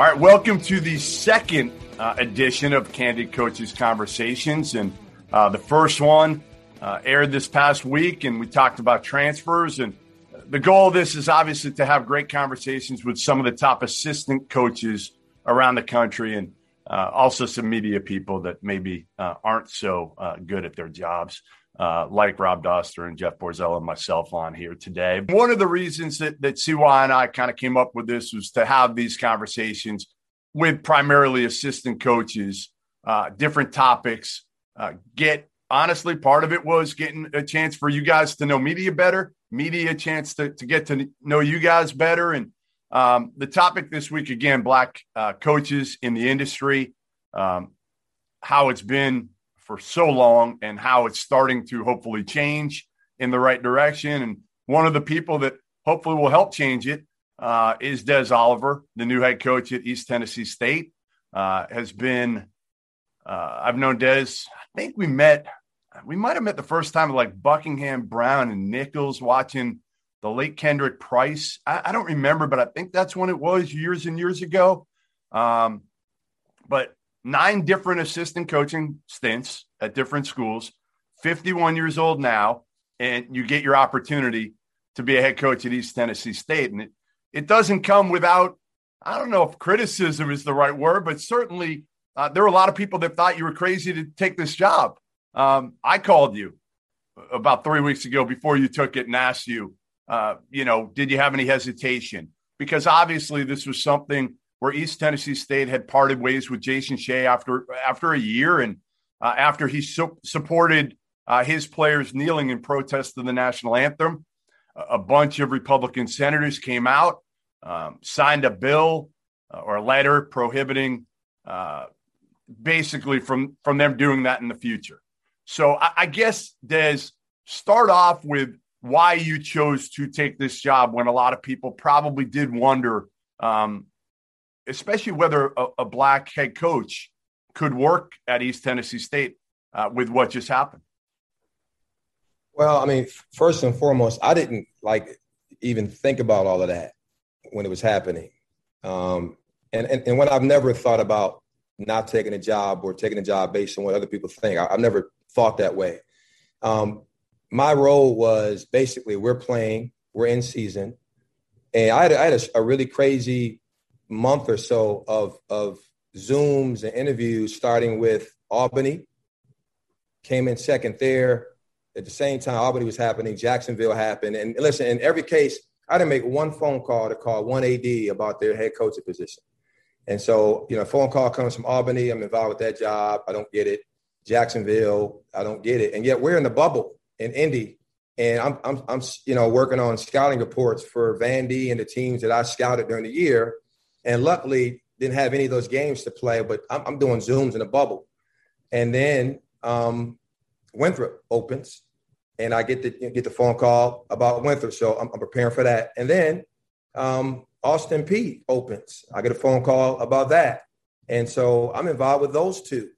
All right, welcome to the second uh, edition of Candid Coaches Conversations. And uh, the first one uh, aired this past week, and we talked about transfers. And the goal of this is obviously to have great conversations with some of the top assistant coaches around the country and uh, also some media people that maybe uh, aren't so uh, good at their jobs uh, like Rob Dauster and Jeff Borzello and myself on here today. One of the reasons that, that CY and I kind of came up with this was to have these conversations with primarily assistant coaches, uh, different topics. Uh, get honestly, part of it was getting a chance for you guys to know media better, media chance to, to get to know you guys better. And um, the topic this week, again, black uh, coaches in the industry, um, how it's been for so long and how it's starting to hopefully change in the right direction. And one of the people that hopefully will help change it uh, is Des Oliver, the new head coach at East Tennessee State. Uh, has been, uh, I've known Des, I think we met, we might have met the first time like Buckingham Browne and Nichols watching the late Kendrick Price. I, I, don't remember, but I think that's when it was years and years ago. Um, but nine different assistant coaching stints at different schools, 51 years old now, and you get your opportunity to be a head coach at East Tennessee State. And it, it doesn't come without, I don't know if criticism is the right word, but certainly uh, there were a lot of people that thought you were crazy to take this job. Um, I called you about three weeks ago before you took it and asked you, uh, you know, did you have any hesitation? Because obviously this was something where East Tennessee State had parted ways with Jason Shay after after a year and uh, after he su- supported uh, his players kneeling in protest of the national anthem. A, bunch of Republican senators came out, um, signed a bill uh, or a letter prohibiting uh, basically from from them doing that in the future. So I, I guess Des, start off with why you chose to take this job when a lot of people probably did wonder um, especially whether a, a black head coach could work at East Tennessee State uh, with what just happened? Well, I mean, first and foremost, I didn't like even think about all of that when it was happening. Um, and, and, and when I've never thought about not taking a job or taking a job based on what other people think, I, have never thought that way. Um, my role was basically we're playing, we're in season. And I had, I had a, a really crazy month or so of of Zooms and interviews, starting with Albany. Came in second there. At the same time, Albany was happening, Jacksonville happened. And listen, in every case, I didn't make one phone call to call one AD about their head coaching position. And so, you know, phone call comes from Albany. I'm involved with that job. I don't get it. Jacksonville, I don't get it. And yet we're in the bubble in Indy. And I'm, I'm, I'm, you know, working on scouting reports for Vandy and the teams that I scouted during the year and luckily didn't have any of those games to play. But I'm, I'm doing zooms in a bubble, and then um, Winthrop opens, and I get the get the phone call about Winthrop, so I'm, I'm preparing for that. And then um, Austin Peay opens, I get a phone call about that, and so I'm involved with those two.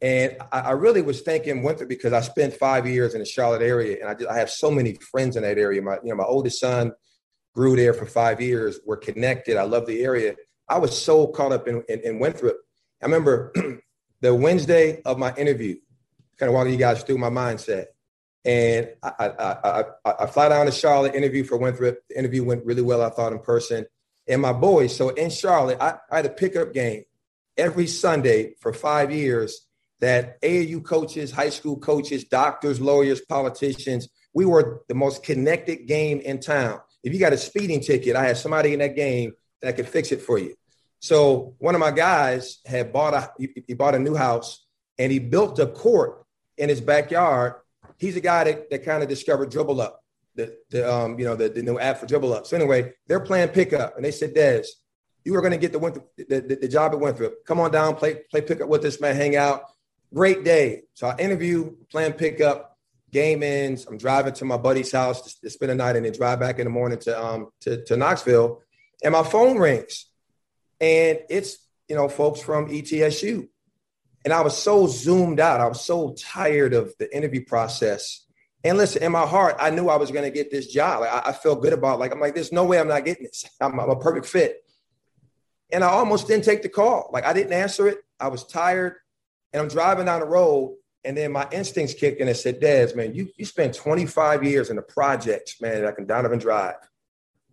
And I, I really was thinking Winthrop because I spent five years in the Charlotte area, and I, just, I have so many friends in that area. My you know my oldest son grew there for five years. We're connected. I love the area. I was so caught up in, in, in Winthrop. I remember the Wednesday of my interview, kind of walking you guys through my mindset. And I, I, I, I, fly down to Charlotte, interview for Winthrop. The interview went really well, I thought, in person. and my boys. So in Charlotte, I, I had a pickup game every Sunday for five years that AAU coaches, high school coaches, doctors, lawyers, politicians, we were the most connected game in town. If you got a speeding ticket, I have somebody in that game that could fix it for you. So one of my guys had bought a he bought a new house and he built a court in his backyard. He's a guy that, that kind of discovered dribble up, the, the um, you know, the, the new app for dribble up. So anyway, they're playing pickup and they said, Des, you are going to get the, Winthrop, the, the, the job at Winthrop. Come on down, play, play pickup with this man, hang out. Great day. So I interview, playing pickup game ends. I'm driving to my buddy's house to, to spend the night and then drive back in the morning to um to, to Knoxville. And my phone rings. And it's, you know, folks from ETSU. And I was so zoomed out. I was so tired of the interview process. And listen, in my heart, I knew I was going to get this job. I, I, felt good about it. Like, I'm like, there's no way I'm not getting this. I'm, I'm a perfect fit. And I almost didn't take the call. Like, I didn't answer it. I was tired. And I'm driving down the road and then my instincts kicked in and said, Des, man, you, you spent 25 years in the projects, man, that can Donovan Drive.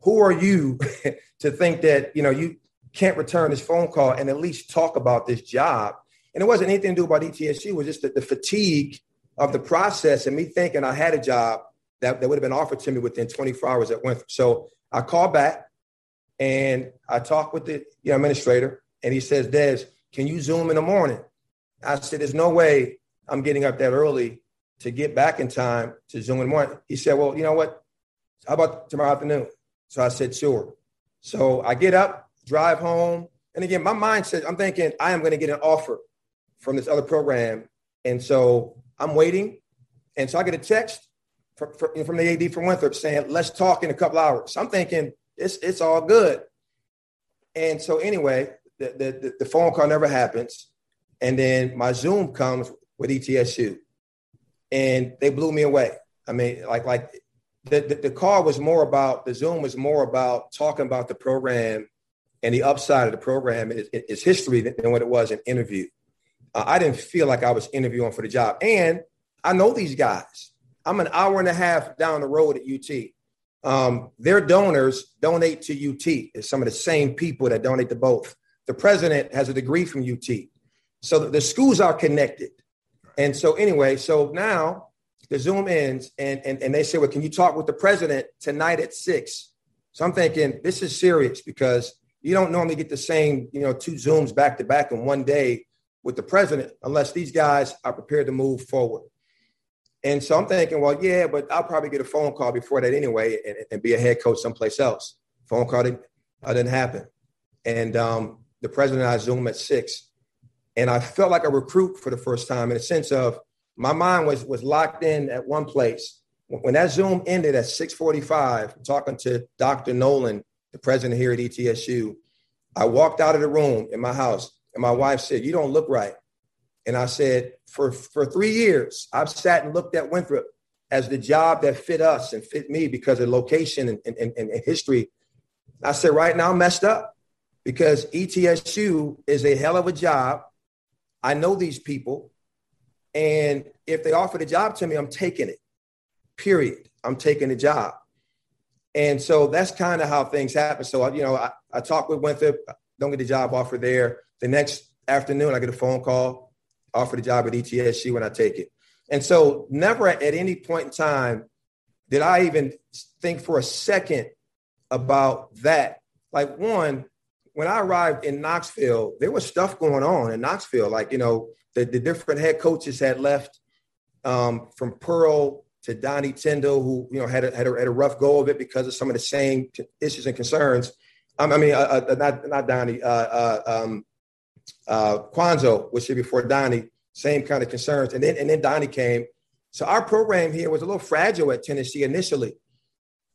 Who are you to think that, you know, you can't return this phone call and at least talk about this job? And it wasn't anything to do about ETSU. It was just the, the fatigue of the process and me thinking I had a job that, that would have been offered to me within 24 hours at Winthrop. So I called back and I talked with the you know, administrator and he says, Des, can you Zoom in the morning? I said, there's no way I'm getting up that early to get back in time to Zoom in morning. He said, Well, you know what? How about tomorrow afternoon? So I said, Sure. So I get up, drive home. And again, my mind says, I'm thinking I am going to get an offer from this other program. And so I'm waiting. And so I get a text from, from the AD from Winthrop saying, let's talk in a couple hours. So I'm thinking it's, it's all good. And so anyway, the, the, the phone call never happens. And then my Zoom comes with ETSU, and they blew me away. I mean, like like the, the, the call was more about the Zoom was more about talking about the program and the upside of the program is, is history than what it was an interview. Uh, I didn't feel like I was interviewing for the job, and I know these guys. I'm an hour and a half down the road at UT. Um, their donors donate to UT. It's some of the same people that donate to both. The president has a degree from UT. So the, the schools are connected. And so anyway, so now the Zoom ends and, and, and they say, well, can you talk with the president tonight at six? So I'm thinking this is serious because you don't normally get the same, you know, two Zooms back to back in one day with the president unless these guys are prepared to move forward. And so I'm thinking, well, yeah, but I'll probably get a phone call before that anyway and, and be a head coach someplace else. Phone call didn't, uh, didn't happen. And um, the president and I Zoom at six. And I felt like a recruit for the first time in a sense of my mind was was locked in at one place. When that Zoom ended at 645, talking to Dr. Noland, the president here at ETSU, I walked out of the room in my house and my wife said, You don't look right. And I said, For for three years, I've sat and looked at Winthrop as the job that fit us and fit me because of location and, and, and, and history. I said, right now I'm messed up because ETSU is a hell of a job I know these people. And if they offer the job to me, I'm taking it, period. I'm taking the job. And so that's kind of how things happen. So, you know, I, I talk with Winthrop, don't get the job offer there. The next afternoon, I get a phone call, offer the job at ETSU, and I take it. And so, never at any point in time did I even think for a second about that. Like, one, when I arrived in Knoxville, there was stuff going on in Knoxville. Like, you know, the, the different head coaches had left um, from Pearl to Donnie Tyndall, who, you know, had a, had, a, had a rough go of it because of some of the same issues and concerns. Um, I mean, uh, uh, not, not Donnie, uh, uh, um, uh, Cuonzo was here before Donnie, same kind of concerns. And then, and then Donnie came. So our program here was a little fragile at Tennessee initially.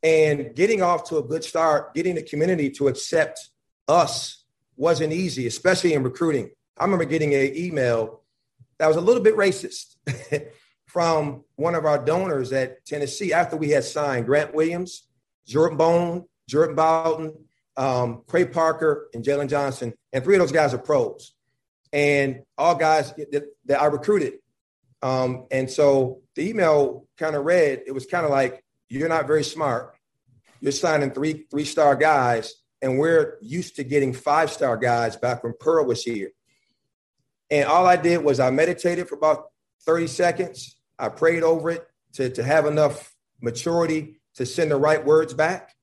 And getting off to a good start, getting the community to accept us wasn't easy, especially in recruiting. I remember getting an email that was a little bit racist from one of our donors at Tennessee after we had signed Grant Williams, Jordan Bone, Jordan Bowden, um, Craig Parker, and Jalen Johnson. And three of those guys are pros. And all guys that, that I recruited. Um, and so the email kind of read, it was kind of like, you're not very smart. You're signing three three star guys and we're used to getting five star guys back when Pearl was here. And all I did was I meditated for about 30 seconds. I prayed over it to, to have enough maturity to send the right words back.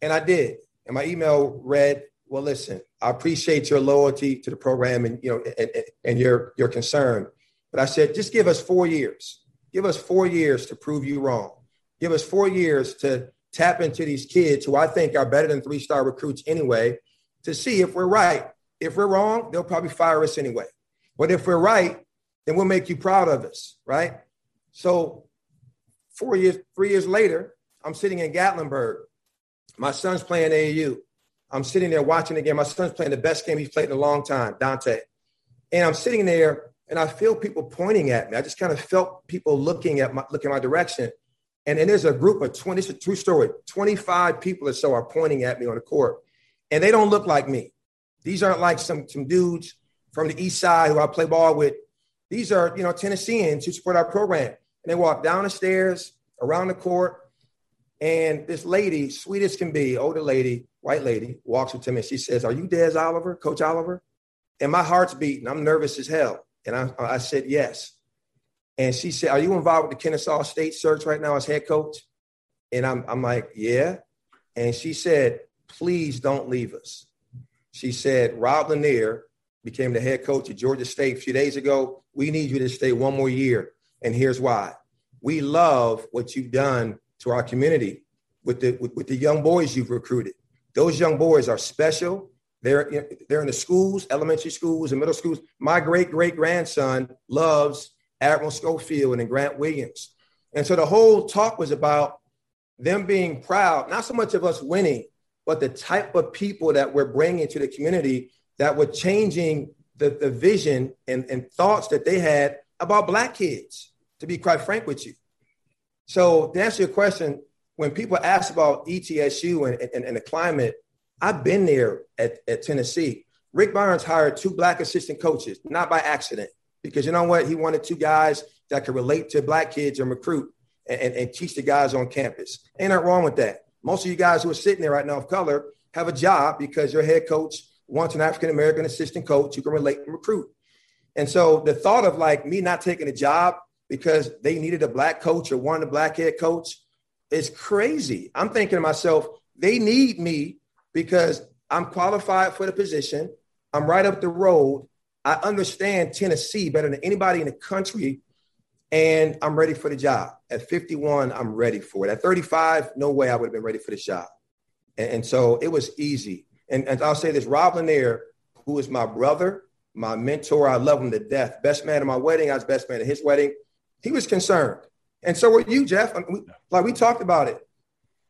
And I did. And my email read, well, listen, I appreciate your loyalty to the program and you know and, and your your concern. But I said, just give us four years. Give us four years to prove you wrong. Give us four years to tap into these kids who I think are better than three star recruits anyway, to see if we're right. If we're wrong, they'll probably fire us anyway. But if we're right, then we'll make you proud of us, right? So four years, three years later, I'm sitting in Gatlinburg. My son's playing AAU. I'm sitting there watching the game. My son's playing the best game he's played in a long time, Dante. And I'm sitting there and I feel people pointing at me. I just kind of felt people looking at my looking my direction. And then there's a group of 20, it's a true story, 25 people or so are pointing at me on the court. And they don't look like me. These aren't like some, some dudes from the east side who I play ball with. These are, you know, Tennesseans who support our program. And they walk down the stairs, around the court, and this lady, sweet as can be, older lady, white lady, walks up to me and she says, Are you Des Oliver, Coach Oliver? And my heart's beating. I'm nervous as hell. And I, I said, Yes. And she said, Are you involved with the Kennesaw State search right now as head coach? And I'm, I'm like, Yeah. And she said, Please don't leave us. She said, Rob Lanier became the head coach at Georgia State a few days ago. We need you to stay one more year. And here's why. We love what you've done to our community with the, with, with the young boys you've recruited. Those young boys are special. They're, they're in the schools, elementary schools and middle schools. My great great grandson loves Admiral Schofield and Grant Williams. And so the whole talk was about them being proud, not so much of us winning, but the type of people that we're bringing to the community that were changing the, the vision and, and thoughts that they had about Black kids, to be quite frank with you. So to answer your question, when people ask about ETSU and, and, and the climate, I've been there at, at Tennessee. Rick Barnes hired two black assistant coaches, not by accident, because you know what? He wanted two guys that could relate to black kids and recruit and, and, and teach the guys on campus. Ain't nothing wrong with that. Most of you guys who are sitting there right now of color have a job because your head coach wants an African American assistant coach who can relate and recruit. And so the thought of like me not taking a job because they needed a black coach or wanted a black head coach is crazy. I'm thinking to myself, they need me because I'm qualified for the position. I'm right up the road. I understand Tennessee better than anybody in the country, and I'm ready for the job. At 51, I'm ready for it. At 35, no way I would have been ready for this job. And, and so it was easy. And, and I'll say this Rob Lanier, who is my brother, my mentor, I love him to death. Best man at my wedding, I was best man at his wedding. He was concerned. And so were you, Jeff. I mean, we, like we talked about it.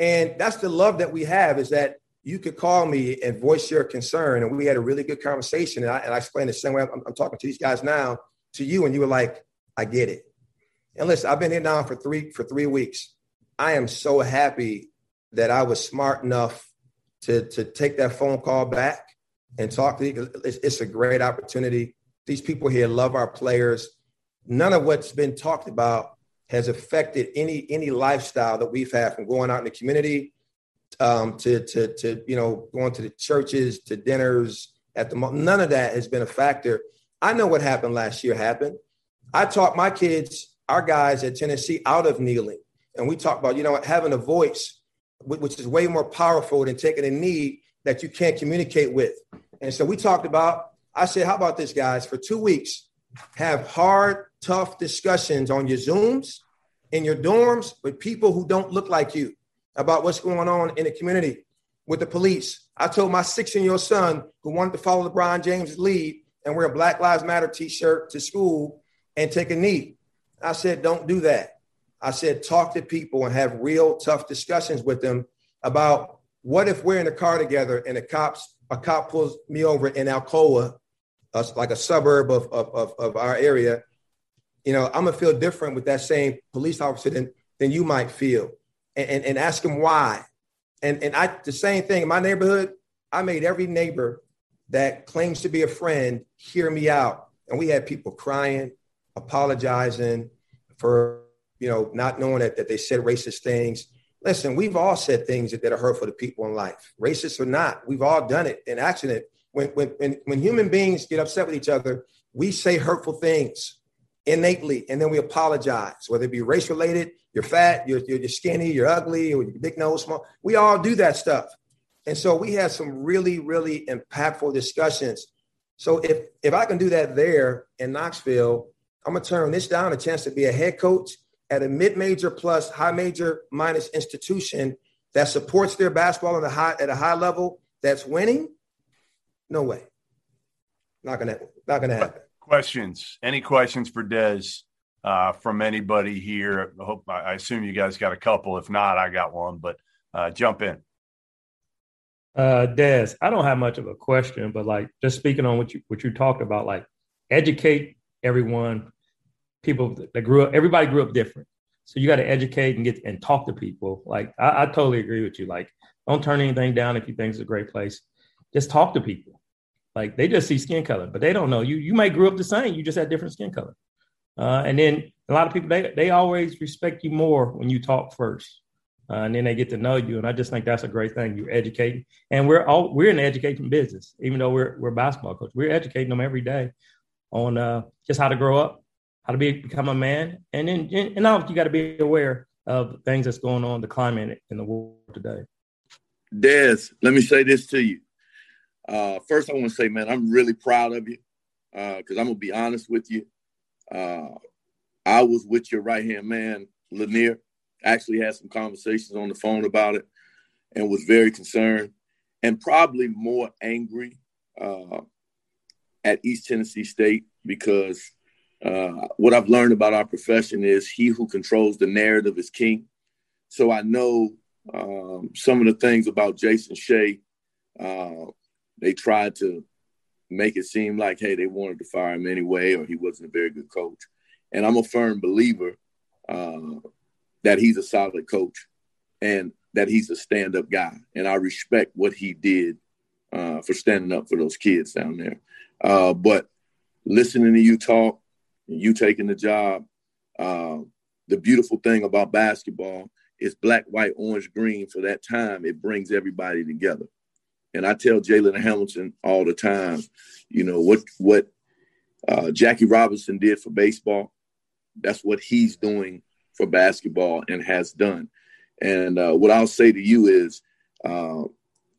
And that's the love that we have is that you could call me and voice your concern. And we had a really good conversation. And I, and I explained the same way I'm, I'm talking to these guys now to you. And you were like, I get it. And listen, I've been here now for three for three weeks. I am so happy that I was smart enough to, to take that phone call back and talk to you. It's, it's a great opportunity. These people here love our players none of what's been talked about has affected any any lifestyle that we've had from going out in the community um, to to to you know going to the churches to dinners at the none of that has been a factor. I know what happened last year happened. I taught my kids, our guys at Tennessee, out of kneeling, and we talked about you know having a voice, which is way more powerful than taking a knee that you can't communicate with. And so we talked about. I said, how about this, guys? For two weeks, have hard tough discussions on your Zooms, in your dorms, with people who don't look like you about what's going on in the community with the police. I told my 16 year old son who wanted to follow LeBron James' lead and wear a Black Lives Matter t shirt to school and take a knee. I said, don't do that. I said, talk to people and have real tough discussions with them about what if we're in a car together and a cops a cop pulls me over in Alcoa, like a suburb of, of, of, of our area, you know, I'm gonna feel different with that same police officer than than you might feel, and and, and ask them why. And and I the same thing in my neighborhood. I made every neighbor that claims to be a friend hear me out, and we had people crying, apologizing for you know not knowing that that they said racist things. listen, we've all said things that, that are hurtful to people in life, racist or not. We've all done it in accident. When, when, when, when human beings get upset with each other, we say hurtful things innately, and then we apologize, whether it be race related, you're fat, you're, you're, skinny, you're ugly, or you're big nose, small. We all do that stuff. And so we had some really, really impactful discussions. So if if I can do that there in Knoxville, I'm gonna turn this down a chance to be a head coach at a mid-major plus high major minus institution that supports their basketball at a high at a high level that's winning. No way. Not gonna not gonna happen. Questions? Any questions for Des uh, from anybody here? I hope I assume you guys got a couple. If not, I got one. But uh, jump in. Uh, Des, I don't have much of a question, but like just speaking on what you what you talked about, like educate everyone people that grew up, everybody grew up different. So you got to educate and get and talk to people. Like I, I, totally agree with you. Like don't turn anything down if you think it's a great place. Just talk to people. Like they just see skin color, but they don't know you. You may grew up the same. You just had different skin color. Uh, and then a lot of people they they always respect you more when you talk first, uh, and then they get to know you. And I just think that's a great thing. You're educating, and we're all we're in the education business. Even though we're we're basketball coach, we're educating them every day on uh, just how to grow up, how to be become a man, and then and now you got to be aware of things that's going on, the climate in the world today. Des, let me say this to you. Uh, first, I want to say, man, I'm really proud of you because uh, I'm gonna be honest with you. Uh, I was with your right hand man, Lanier. Actually, had some conversations on the phone about it, and was very concerned, and probably more angry uh, at East Tennessee State because uh, what I've learned about our profession is he who controls the narrative is king. So I know um, some of the things about Jason Shay. Uh, they tried to make it seem like, hey, they wanted to fire him anyway, or he wasn't a very good coach. And I'm a firm believer uh, that he's a solid coach and that he's a stand-up guy. And I respect what he did uh, for standing up for those kids down there. Uh, but listening to you talk, you taking the job. Uh, the beautiful thing about basketball is black, white, orange, green. For that time, it brings everybody together. And I tell Jalen Hamilton all the time, you know what what uh, Jackie Robinson did for baseball. That's what he's doing for basketball and has done. And uh, what I'll say to you is, uh,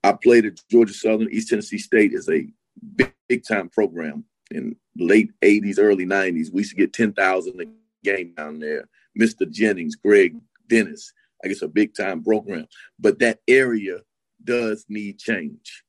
I played at Georgia Southern. East Tennessee State is a big, big time program in late 80s, early 90s. We used to get 10,000 a game down there. Mr. Jennings, Greg Dennis. I guess a big time program. But that area does need change.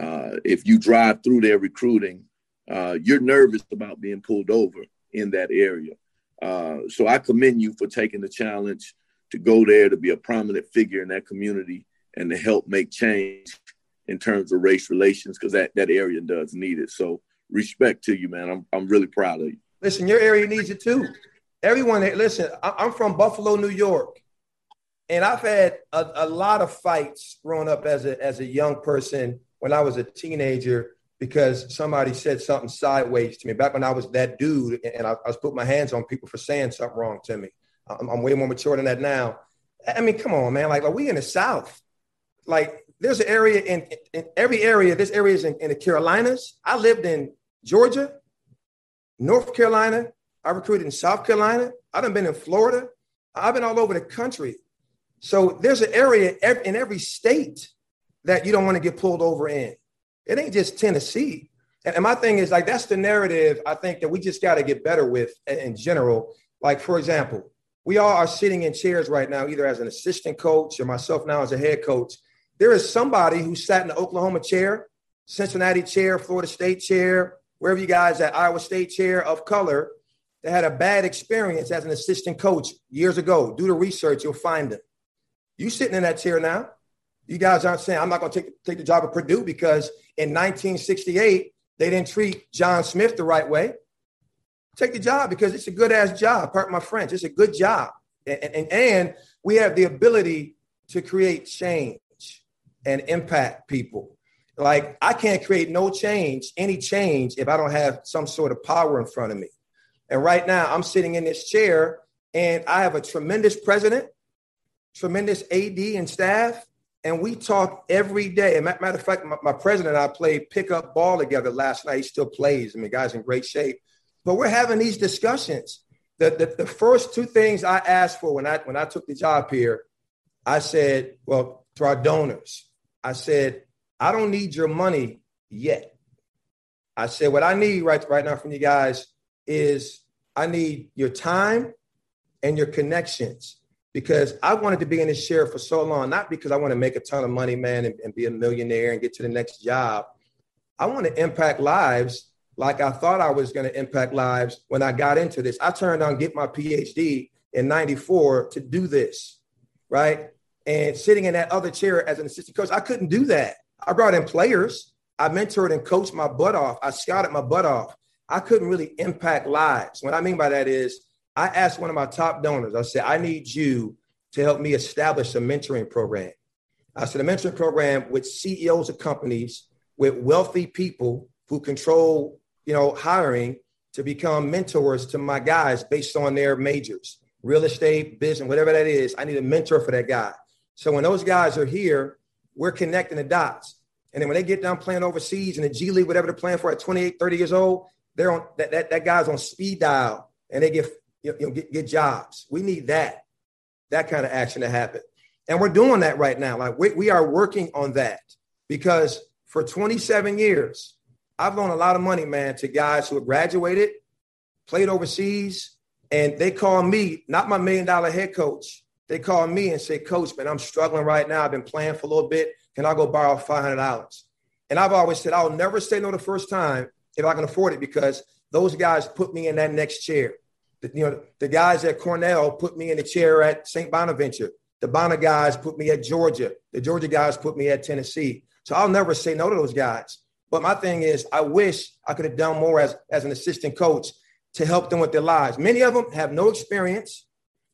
Uh, if you drive through their recruiting, uh, you're nervous about being pulled over in that area. Uh, so I commend you for taking the challenge to go there to be a prominent figure in that community and to help make change in terms of race relations because that, that area does need it. So respect to you, man. I'm I'm really proud of you. Listen, your area needs it too. Everyone, listen. I'm from Buffalo, New York, and I've had a, a lot of fights growing up as a as a young person when I was a teenager because somebody said something sideways to me back when I was that dude, and I, I was putting my hands on people for saying something wrong to me. I'm, I'm, way more mature than that now. I mean, come on, man. Like, we in the South? Like, there's an area in, in every area. This area is in, in the Carolinas. I lived in Georgia, North Carolina. I recruited in South Carolina. I've been in Florida. I've been all over the country. So there's an area in every state that you don't want to get pulled over in. It ain't just Tennessee. And my thing is like that's the narrative I think that we just got to get better with in general. Like for example, we all are sitting in chairs right now, either as an assistant coach or myself now as a head coach. There is somebody who sat in the Oklahoma chair, Cincinnati chair, Florida State chair, wherever you guys at Iowa State chair of color that had a bad experience as an assistant coach years ago. Do the research, you'll find them. You sitting in that chair now. You guys aren't saying I'm not going to take, take the job at Purdue because in 1968 they didn't treat John Smith the right way. Take the job because it's a good ass job. Pardon my French. It's a good job, and, and, and we have the ability to create change and impact people. Like I can't create no change, any change, if I don't have some sort of power in front of me. And right now, I'm sitting in this chair, and I have a tremendous president. Tremendous AD and staff, and we talk every day. And matter of fact, my, my president and I played pickup ball together last night. He still plays. I mean, guy's in great shape. But we're having these discussions. The, the, the first two things I asked for when I when I took the job here, I said, well, to our donors, I said, I don't need your money yet. I said, what I need right, right now from you guys is I need your time and your connections because I wanted to be in this chair for so long, not because I want to make a ton of money, man, and, and be a millionaire and get to the next job. I want to impact lives like I thought I was going to impact lives when I got into this. I turned on get my PhD in 94 to do this, right? And sitting in that other chair as an assistant coach, I couldn't do that. I brought in players. I mentored and coached my butt off. I scouted my butt off. I couldn't really impact lives. What I mean by that is I asked one of my top donors, I said, I need you to help me establish a mentoring program. I said, a mentoring program with CEOs of companies, with wealthy people who control, you know, hiring to become mentors to my guys based on their majors, real estate, business, whatever that is. I need a mentor for that guy. So when those guys are here, we're connecting the dots. And then when they get done playing overseas in the G League, whatever they're playing for at 28, 30 years old, they're on that, that, that guy's on speed dial and they get you know, get, get jobs. We need that, that kind of action to happen. And we're doing that right now. Like we, we are working on that because for 27 years, I've loaned a lot of money, man, to guys who have graduated, played overseas, and they call me, not my million dollar head coach. They call me and say, Coach, man, I'm struggling right now. I've been playing for a little bit. Can I go borrow $500? And I've always said, I'll never say no the first time if I can afford it because those guys put me in that next chair. You know, the guys at Cornell put me in the chair at St. Bonaventure. The Bonner guys put me at Georgia. The Georgia guys put me at Tennessee. So I'll never say no to those guys. But my thing is, I wish I could have done more as, as an assistant coach to help them with their lives. Many of them have no experience,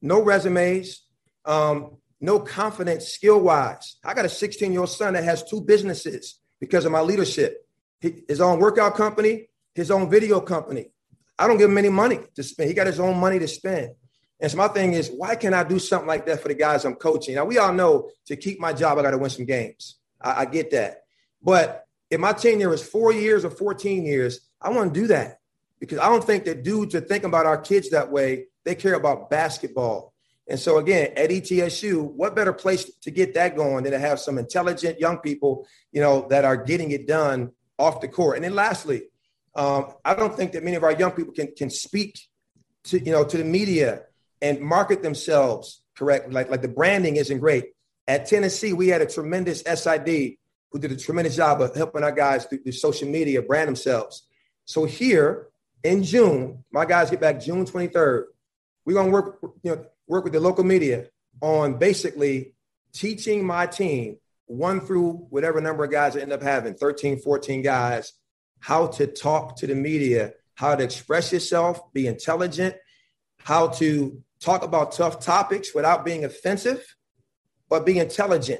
no resumes, um, no confidence skill wise. I got a 16 year old son that has two businesses because of my leadership his own workout company, his own video company. I don't give him any money to spend. He got his own money to spend. And so my thing is, why can't I do something like that for the guys I'm coaching? Now we all know to keep my job, I got to win some games. I, I get that. But if my tenure is four years or 14 years, I want to do that because I don't think that dudes are thinking about our kids that way. They care about basketball. And so again, at ETSU, what better place to get that going than to have some intelligent young people, you know, that are getting it done off the court. And then lastly, um, I don't think that many of our young people can can speak to you know to the media and market themselves correct. Like like the branding isn't great. At Tennessee, we had a tremendous SID who did a tremendous job of helping our guys through, through social media brand themselves. So here in June, my guys get back June 23rd. We're gonna work you know work with the local media on basically teaching my team one through whatever number of guys I end up having 13, 14 guys how to talk to the media, how to express yourself, be intelligent, how to talk about tough topics without being offensive, but be intelligent.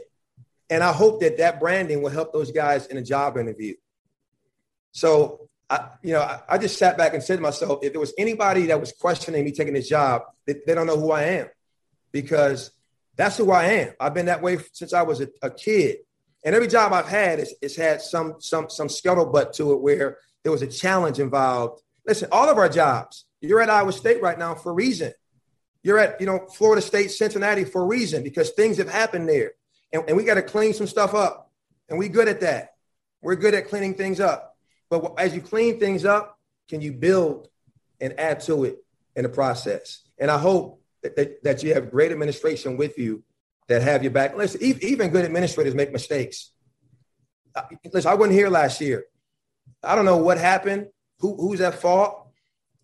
And I hope that that branding will help those guys in a job interview. So, I, you know, I, I just sat back and said to myself, if there was anybody that was questioning me taking this job, they, they don't know who I am because that's who I am. I've been that way since I was a, a kid. And every job I've had is, is had some some some scuttlebutt to it where there was a challenge involved. Listen, all of our jobs, you're at Iowa State right now for a reason. You're at, you know, Florida State, Cincinnati for a reason because things have happened there. And, and we got to clean some stuff up. And we good at that. We're good at cleaning things up. But as you clean things up, can you build and add to it in the process? And I hope that, that, that you have great administration with you that have your back. Listen, even good administrators make mistakes. Uh, listen, I wasn't here last year. I don't know what happened. Who, who's at fault?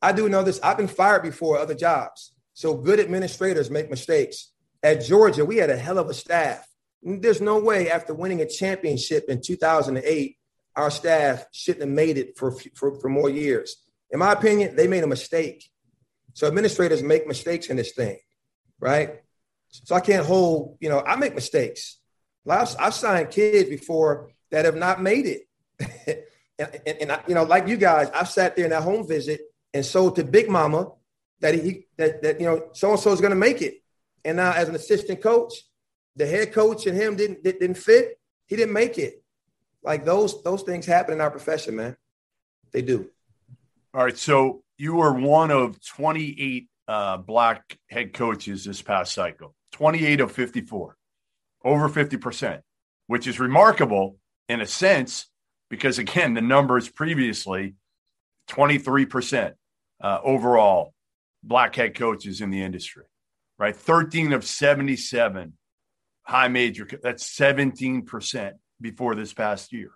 I do know this. I've been fired before other jobs. So good administrators make mistakes. At Georgia, we had a hell of a staff. There's no way after winning a championship in 2008, our staff shouldn't have made it for, for, for more years. In my opinion, they made a mistake. So administrators make mistakes in this thing, right? So I can't hold, you know, I make mistakes. I've, I've signed kids before that have not made it. and, and, and I, you know, like you guys, I've sat there in that home visit and sold to Big Mama that he that, that you know so and so is going to make it, And now as an assistant coach, the head coach and him didn't didn't fit. He didn't make it. Like those those things happen in our profession, man. They do. All right. So you were one of 28 uh, black head coaches this past cycle, 28 of 54, over 50%, which is remarkable in a sense, because again, the numbers previously 23% uh, overall black head coaches in the industry, right? 13 of 77 high major, that's 17% before this past year.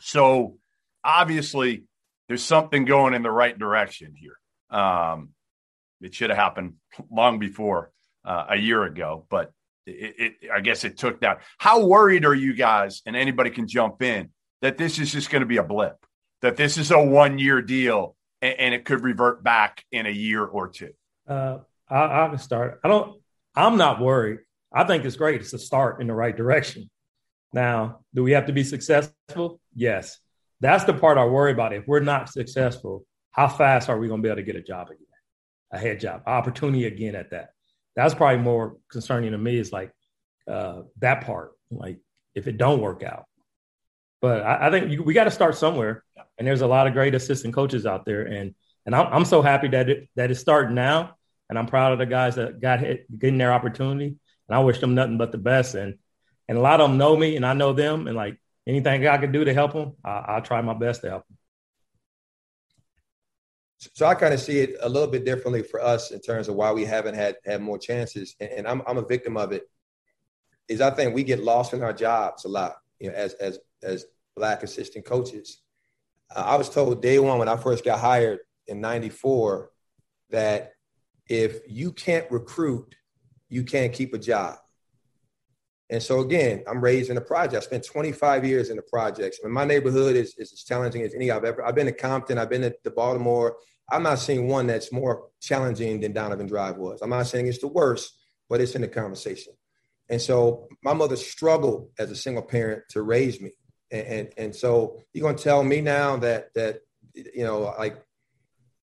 So obviously, there's something going in the right direction here. Um, it should have happened long before uh, a year ago, but it, it, I guess it took that. How worried are you guys? And anybody can jump in that this is just going to be a blip, that this is a one year deal and, and, it could revert back in a year or two. Uh, I, I can start. I don't. I'm not worried. I think it's great. It's a start in the right direction. Now, do we have to be successful? Yes. That's the part I worry about. If we're not successful, how fast are we going to be able to get a job again, a head job, opportunity again at that? That's probably more concerning to me. Is like uh, that part. Like if it don't work out, but I, I think you, we got to start somewhere. And there's a lot of great assistant coaches out there, and and I'm, I'm so happy that it that it's starting now. And I'm proud of the guys that got hit, getting their opportunity. And I wish them nothing but the best. And and a lot of them know me, and I know them. And like anything I can do to help them, I, will try my best to help them. So I kind of see it a little bit differently for us in terms of why we haven't had had more chances, and, and I'm I'm a victim of it. Is I think we get lost in our jobs a lot, you know, as as as black assistant coaches. Uh, I was told day one when I first got hired in '94 that if you can't recruit, you can't keep a job. And so again, I'm raised in a project. I spent 25 years in the projects. I mean, my neighborhood is, is as challenging as any I've ever. I've been to Compton. I've been to Baltimore. I'm not seeing one that's more challenging than Donovan Drive was. I'm not saying it's the worst, but it's in the conversation. And so my mother struggled as a single parent to raise me. And, and, and so you're going to tell me now that, that, you know, like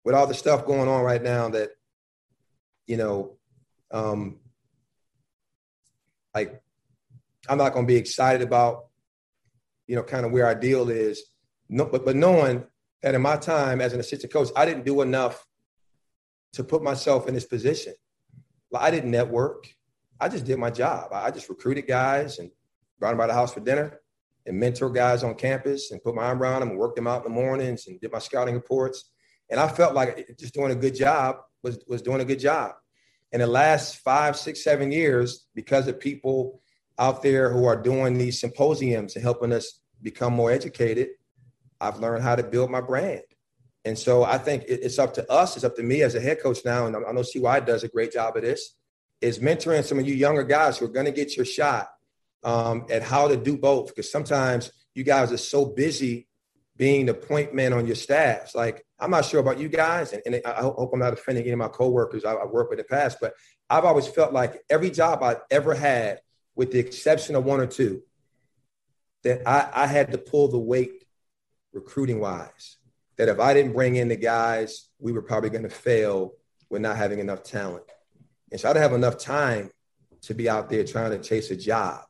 with all the stuff going on right now that, you know, um, like I'm not going to be excited about, you know, kind of where our deal is. No, but, but knowing that in my time as an assistant coach, I didn't do enough to put myself in this position. Like, I didn't network. I just did my job. I just recruited guys and brought them by the house for dinner and mentor guys on campus and put my arm around them and worked them out in the mornings and did my scouting reports. And I felt like just doing a good job was, was doing a good job. In the last five, six, seven years, because of people out there who are doing these symposiums and helping us become more educated, I've learned how to build my brand. And so I think it's up to us, it's up to me as a head coach now, and I know CY does a great job of this, is mentoring some of you younger guys who are going to get your shot um, at how to do both. Because sometimes you guys are so busy being the point man on your staffs. Like, I'm not sure about you guys, and, and I hope I'm not offending any of my coworkers I, I worked with in the past, but I've always felt like every job I've ever had with the exception of one or two, that I, I had to pull the weight recruiting wise. That if I didn't bring in the guys, we were probably going to fail with not having enough talent. And so I didn't have enough time to be out there trying to chase a job.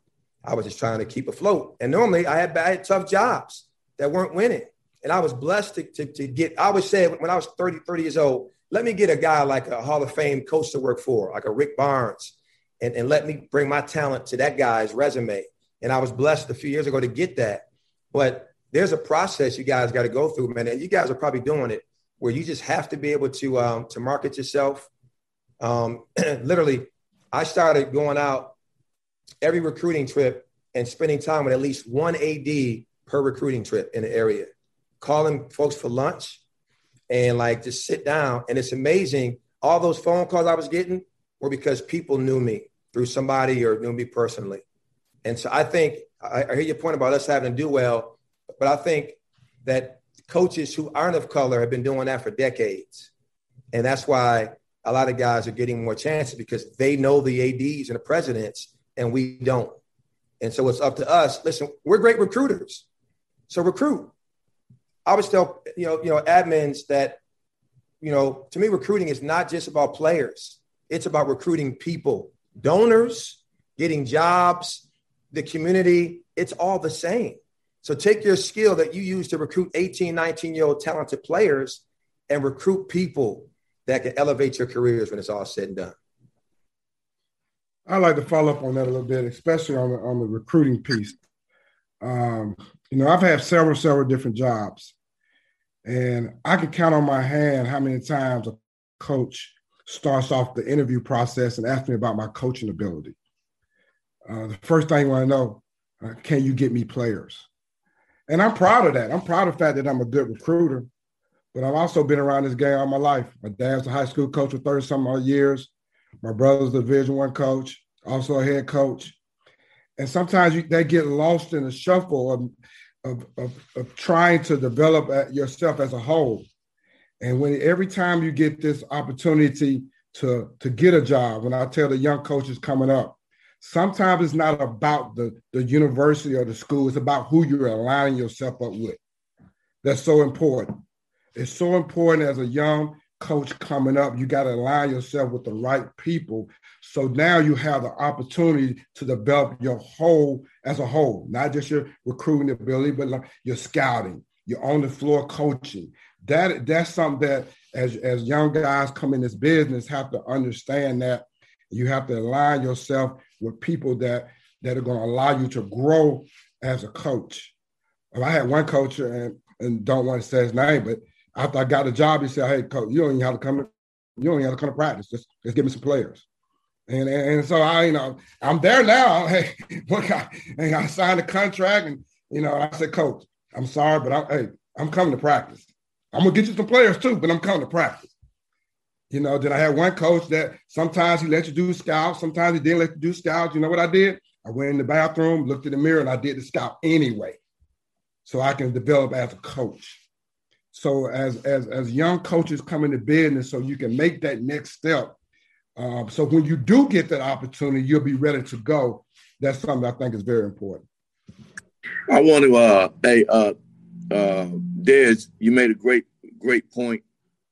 I was just trying to keep afloat. And normally I had, I had tough jobs that weren't winning. And I was blessed to, to, to, get, I always say when I was 30, 30 years old, let me get a guy like a Hall of Fame coach to work for, like a Rick Barnes, and, and let me bring my talent to that guy's resume. And I was blessed a few years ago to get that. But there's a process you guys got to go through, man. And you guys are probably doing it where you just have to be able to um, to market yourself. Um, literally, I started going out every recruiting trip and spending time with at least one AD per recruiting trip in the area, calling folks for lunch and like just sit down. And it's amazing. All those phone calls I was getting, were because people knew me through somebody or knew me personally. And so I think I, I hear your point about us having to do well, but I think that coaches who aren't of color have been doing that for decades. And that's why a lot of guys are getting more chances because they know the ADs and the presidents and we don't. And so it's up to us. Listen, we're great recruiters. So recruit. I always tell you know, you know, admins that, you know, to me, recruiting is not just about players It's about recruiting people, donors, getting jobs, the community. It's all the same. So take your skill that you use to recruit 18, 19 year old talented players and recruit people that can elevate your careers when it's all said and done. I'd like to follow up on that a little bit, especially on the, on the recruiting piece. Um, you know, I've had several, several different jobs, and I can count on my hand how many times a coach starts off the interview process and asks me about my coaching ability. Uh, the first thing I want to know, uh, can you get me players? And I'm proud of that. I'm proud of the fact that I'm a good recruiter, but I've also been around this game all my life. My dad's a high school coach for 30 some odd years. My brother's a Division One coach, also a head coach. And sometimes you, they get lost in the shuffle of, of, of, of trying to develop yourself as a whole. And when every time you get this opportunity to, to get a job, when I tell the young coaches coming up, sometimes it's not about the, the university or the school, it's about who you're aligning yourself up with. That's so important. It's so important as a young coach coming up, you got to align yourself with the right people. So now you have the opportunity to develop your whole as a whole, not just your recruiting ability, but your scouting, your on the floor coaching. That that's something that as as young guys come in this business have to understand that you have to align yourself with people that that are going to allow you to grow as a coach. I had one coach and and don't want to say his name, but after I got the job, he said, "Hey, coach, you don't even have to come. To, You don't even have to come to practice. Just just give me some players." And, and, and so I, you know, I'm there now. Hey, look, I, and I signed a contract, and you know, I said, "Coach, I'm sorry, but I, hey, I'm coming to practice. I'm gonna get you some players too, but I'm coming to practice." You know, then I had one coach that sometimes he let you do scouts, sometimes he didn't let you do scouts. You know what I did? I went in the bathroom, looked in the mirror, and I did the scout anyway, so I can develop as a coach. So as as as young coaches come into business, so you can make that next step. Um, so when you do get that opportunity, you'll be ready to go. That's something I think is very important. I want to, uh, hey, uh, uh, Dez, you made a great, great point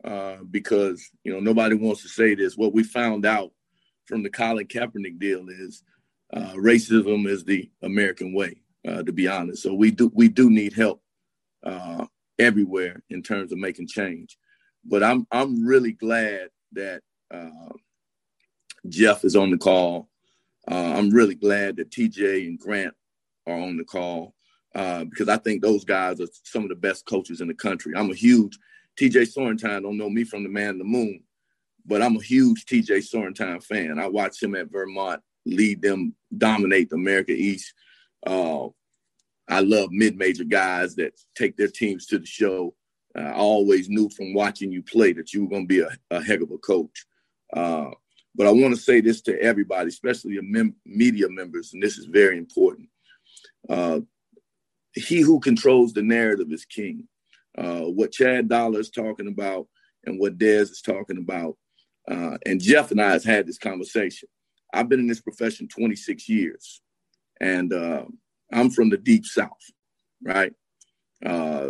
uh, because you know nobody wants to say this. What we found out from the Colin Kaepernick deal is uh, racism is the American way. Uh, to be honest, so we do we do need help uh, everywhere in terms of making change. But I'm I'm really glad that uh, Jeff is on the call. I'm really glad that TJ and Grant are on the call because I think those guys are some of the best coaches in the country. I'm a huge TJ Sorrentine. Don't know me from the man in the moon, but I'm a huge TJ Sorrentine fan. I watched him at Vermont lead them dominate the America East. Uh, I love mid-major guys that take their teams to the show. Uh, I always knew from watching you play that you were going to be a, a, heck of a coach. Uh, but I want to say this to everybody, especially the mem- media members, and this is very important. Uh, he who controls the narrative is king. Uh, what Chad Dollar is talking about and what Dez is talking about, uh, and Jeff and I has had this conversation. I've been in this profession 26 years, and uh, I'm from the deep South, right? Uh,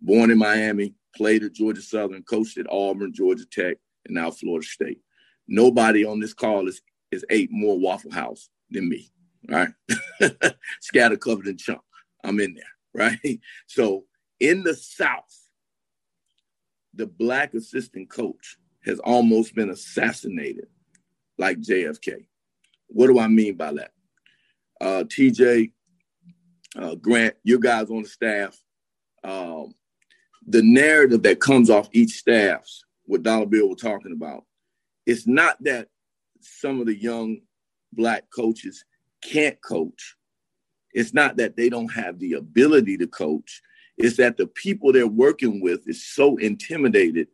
born in Miami, played at Georgia Southern, coached at Auburn, Georgia Tech, and now Florida State. Nobody on this call is is ate more Waffle House than me, right? Scatter covered in chunk. I'm in there, right? So in the South, the black assistant coach has almost been assassinated like JFK. What do I mean by that? Uh, TJ uh, Grant, you guys on the staff, um, the narrative that comes off each staff's, what Dollar Bill was talking about, it's not that some of the young black coaches can't coach. It's not that they don't have the ability to coach. It's that the people they're working with is so intimidated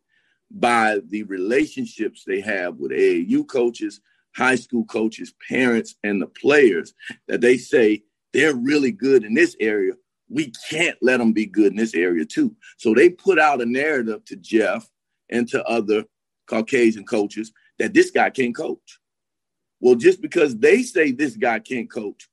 by the relationships they have with AAU coaches, high school coaches, parents, and the players that they say they're really good in this area. We can't let them be good in this area too. So they put out a narrative to Jeff and to other Caucasian coaches that this guy can't coach. Well, just because they say this guy can't coach,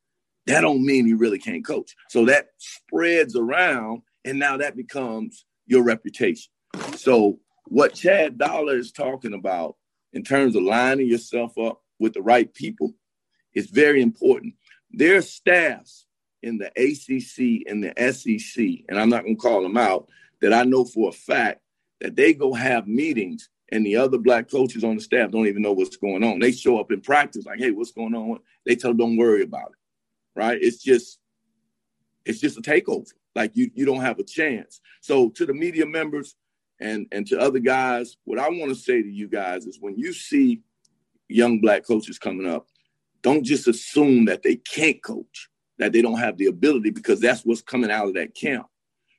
that don't mean he really can't coach. So that spreads around, and now that becomes your reputation. So what Chad Dollar is talking about in terms of lining yourself up with the right people is very important. There are staffs in the ACC and the SEC, and I'm not going to call them out, that I know for a fact that they go have meetings and the other black coaches on the staff don't even know what's going on. They show up in practice like, hey, what's going on? They tell them don't worry about it. Right? It's just it's just a takeover. Like you you don't have a chance. So to the media members and and to other guys, what I want to say to you guys is when you see young black coaches coming up, don't just assume that they can't coach, that they don't have the ability because that's what's coming out of that camp.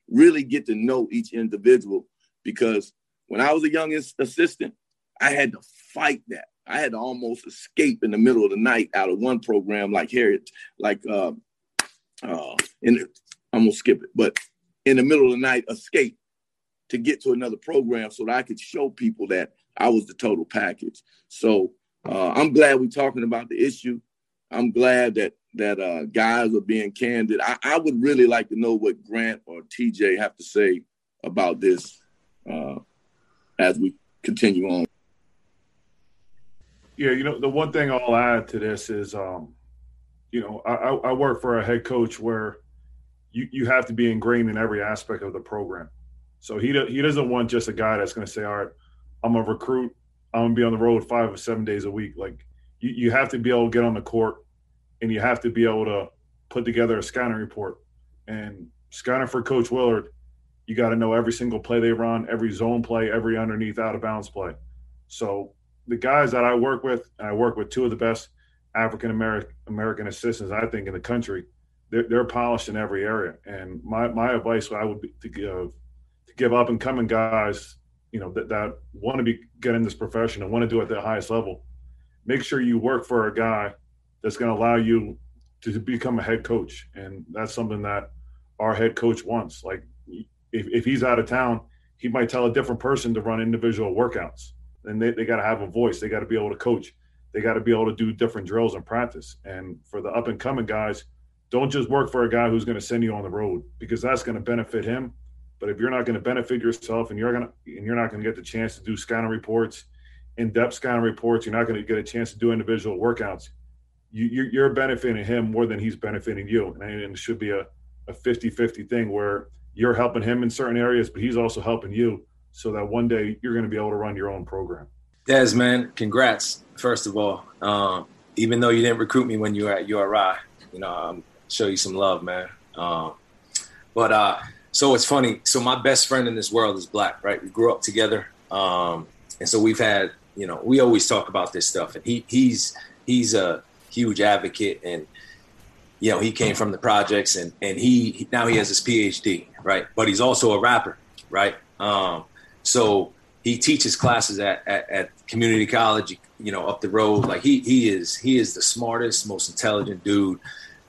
Really get to know each individual because when I was a young assistant, I had to fight that. I had to almost escape in the middle of the night out of one program like Harriet, like uh, uh, in I'm gonna skip it, but in the middle of the night, escape to get to another program so that I could show people that I was the total package. So uh, I'm glad we're talking about the issue. I'm glad that that uh, guys are being candid. I, I, would really like to know what Grant or TJ have to say about this uh, as we continue on. Yeah, you know, the one thing I'll add to this is, um, you know, I, I work for a head coach where you, you have to be ingrained in every aspect of the program. So he he doesn't want just a guy that's going to say, all right, I'm a recruit. I'm going to be on the road five or seven days a week. Like you, you have to be able to get on the court and you have to be able to put together a scouting report. And scouting for Coach Willard you got to know every single play they run, every zone play, every underneath out of bounds play. So the guys that I work with, and I work with two of the best African American assistants I think in the country. They're, they're, polished in every area. And my my advice I would be to give to give up and coming guys, you know, that, that want to be get in this profession and want to do it at the highest level. Make sure you work for a guy that's going to allow you to become a head coach, and that's something that our head coach wants. Like if, if he's out of town, he might tell a different person to run individual workouts. And they, they got to have a voice. They got to be able to coach. They got to be able to do different drills and practice. And for the up and coming guys, don't just work for a guy who's going to send you on the road because that's going to benefit him. But if you're not going to benefit yourself and you're going to and you're not going to get the chance to do scouting reports, in-depth scouting reports, you're not going to get a chance to do individual workouts. You, you're benefiting him more than he's benefiting you, and it should be a, a 50-50 thing where you're helping him in certain areas, but he's also helping you so that one day you're going to be able to run your own program. Dez, man, congrats, first of all. Um, even though you didn't recruit me when you were at URI, you know, um, show you some love, man. Um, but uh, so it's funny. So my best friend in this world is black, right? We grew up together. Um, and so we've had, you know, we always talk about this stuff. And he he's he's a huge advocate and you know, he came from the projects and and he now he has his PhD, right? But he's also a rapper, right? Um, so he teaches classes at, at, at community college, you know, up the road. Like he he is he is the smartest, most intelligent dude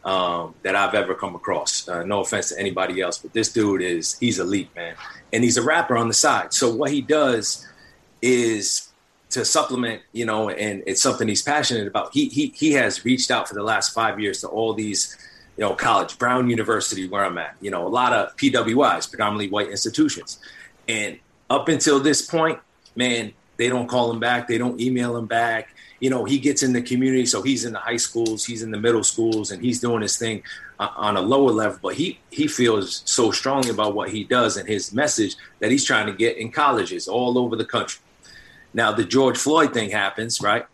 um, that I've ever come across. Uh, no offense to anybody else, but this dude is he's elite, man, and he's a rapper on the side. So what he does is to supplement, you know, and it's something he's passionate about. He he he has reached out for the last five years to all these, you know, college, Brown University, where I'm at, you know, a lot of PWIs, predominantly white institutions, and up until this point, man, they don't call him back, they don't email him back. You know, he gets in the community, so he's in the high schools, he's in the middle schools, and he's doing his thing uh, on a lower level. But he he feels so strongly about what he does and his message that he's trying to get in colleges all over the country now the George Floyd thing happens, right?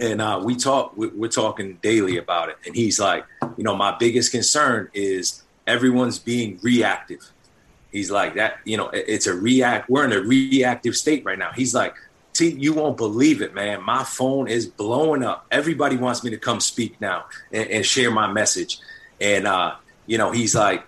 And uh, we talk, we're talking daily about it. And he's like, you know, my biggest concern is everyone's being reactive. He's like that, you know, it's a react. We're in a reactive state right now. He's like, T, you won't believe it, man. My phone is blowing up. Everybody wants me to come speak now and, and share my message. And uh, you know, he's like,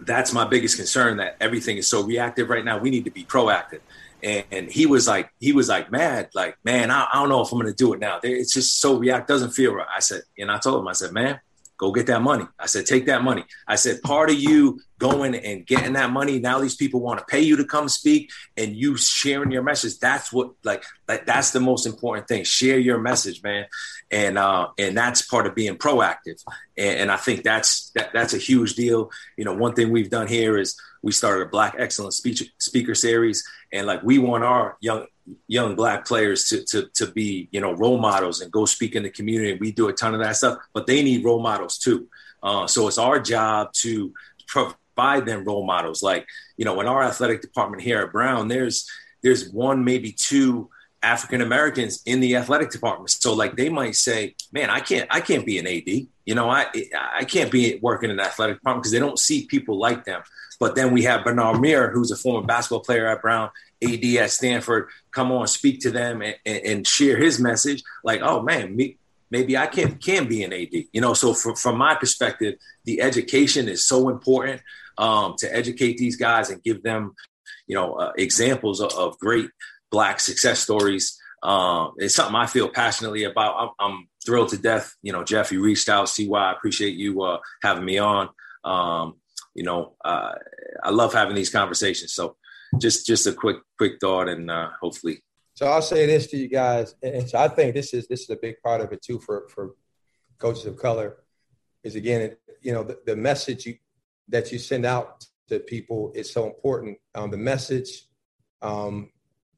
that's my biggest concern that everything is so reactive right now. We need to be proactive and he was like he was like mad like man I, I, don't know if i'm gonna do it now it's just so react doesn't feel right i said and i told him i said man go get that money. I said take that money. I said part of you going and getting that money now these people want to pay you to come speak and you sharing your message. That's what like like that's the most important thing. Share your message man. And uh and that's part of being proactive. And, and i think that's that, that's a huge deal. You know one thing we've done here is we started a black excellence speech speaker series. And like we want our young young black players to, to, to be, you know, role models and go speak in the community. We do a ton of that stuff, but they need role models too. Uh, so it's our job to provide them role models. Like, you know, in our athletic department here at Brown, there's, there's one, maybe two African Americans in the athletic department. So like they might say, man, I can't, I can't be an AD. You know, I, I can't be working in the athletic department because they don't see people like them. But then we have Bernard Muir, who's a former basketball player at Brown, AD at Stanford, come on, speak to them and, and, share his message. Like, oh man, me, maybe I can can be an AD. You know, so from, from my perspective, the education is so important um, to educate these guys and give them, you know, uh, examples of, of, great black success stories. Um, it's something I feel passionately about. I'm, I'm, thrilled to death. You know, Jeff, you reached out. See why I appreciate you uh, having me on. Um, you know, uh, I love having these conversations. So just just a quick quick thought, and uh, hopefully. So I'll say this to you guys, and so I think this is this is a big part of it too for for coaches of color. Is again, you know, the, the message you, that you send out to people is so important. Um, the message, um,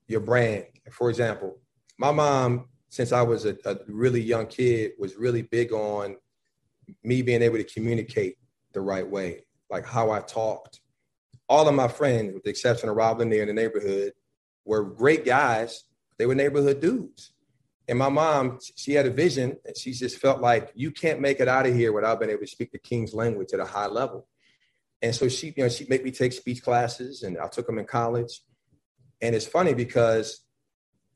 your brand. For example, my mom, since I was a, a really young kid, was really big on me being able to communicate the right way like how I talked. All of my friends, with the exception of Rob Lanier in the neighborhood, were great guys. They were neighborhood dudes. And my mom, she had a vision and she just felt like you can't make it out of here without being able to speak the King's language at a high level. And so she, you know, she made me take speech classes and I took them in college. And it's funny because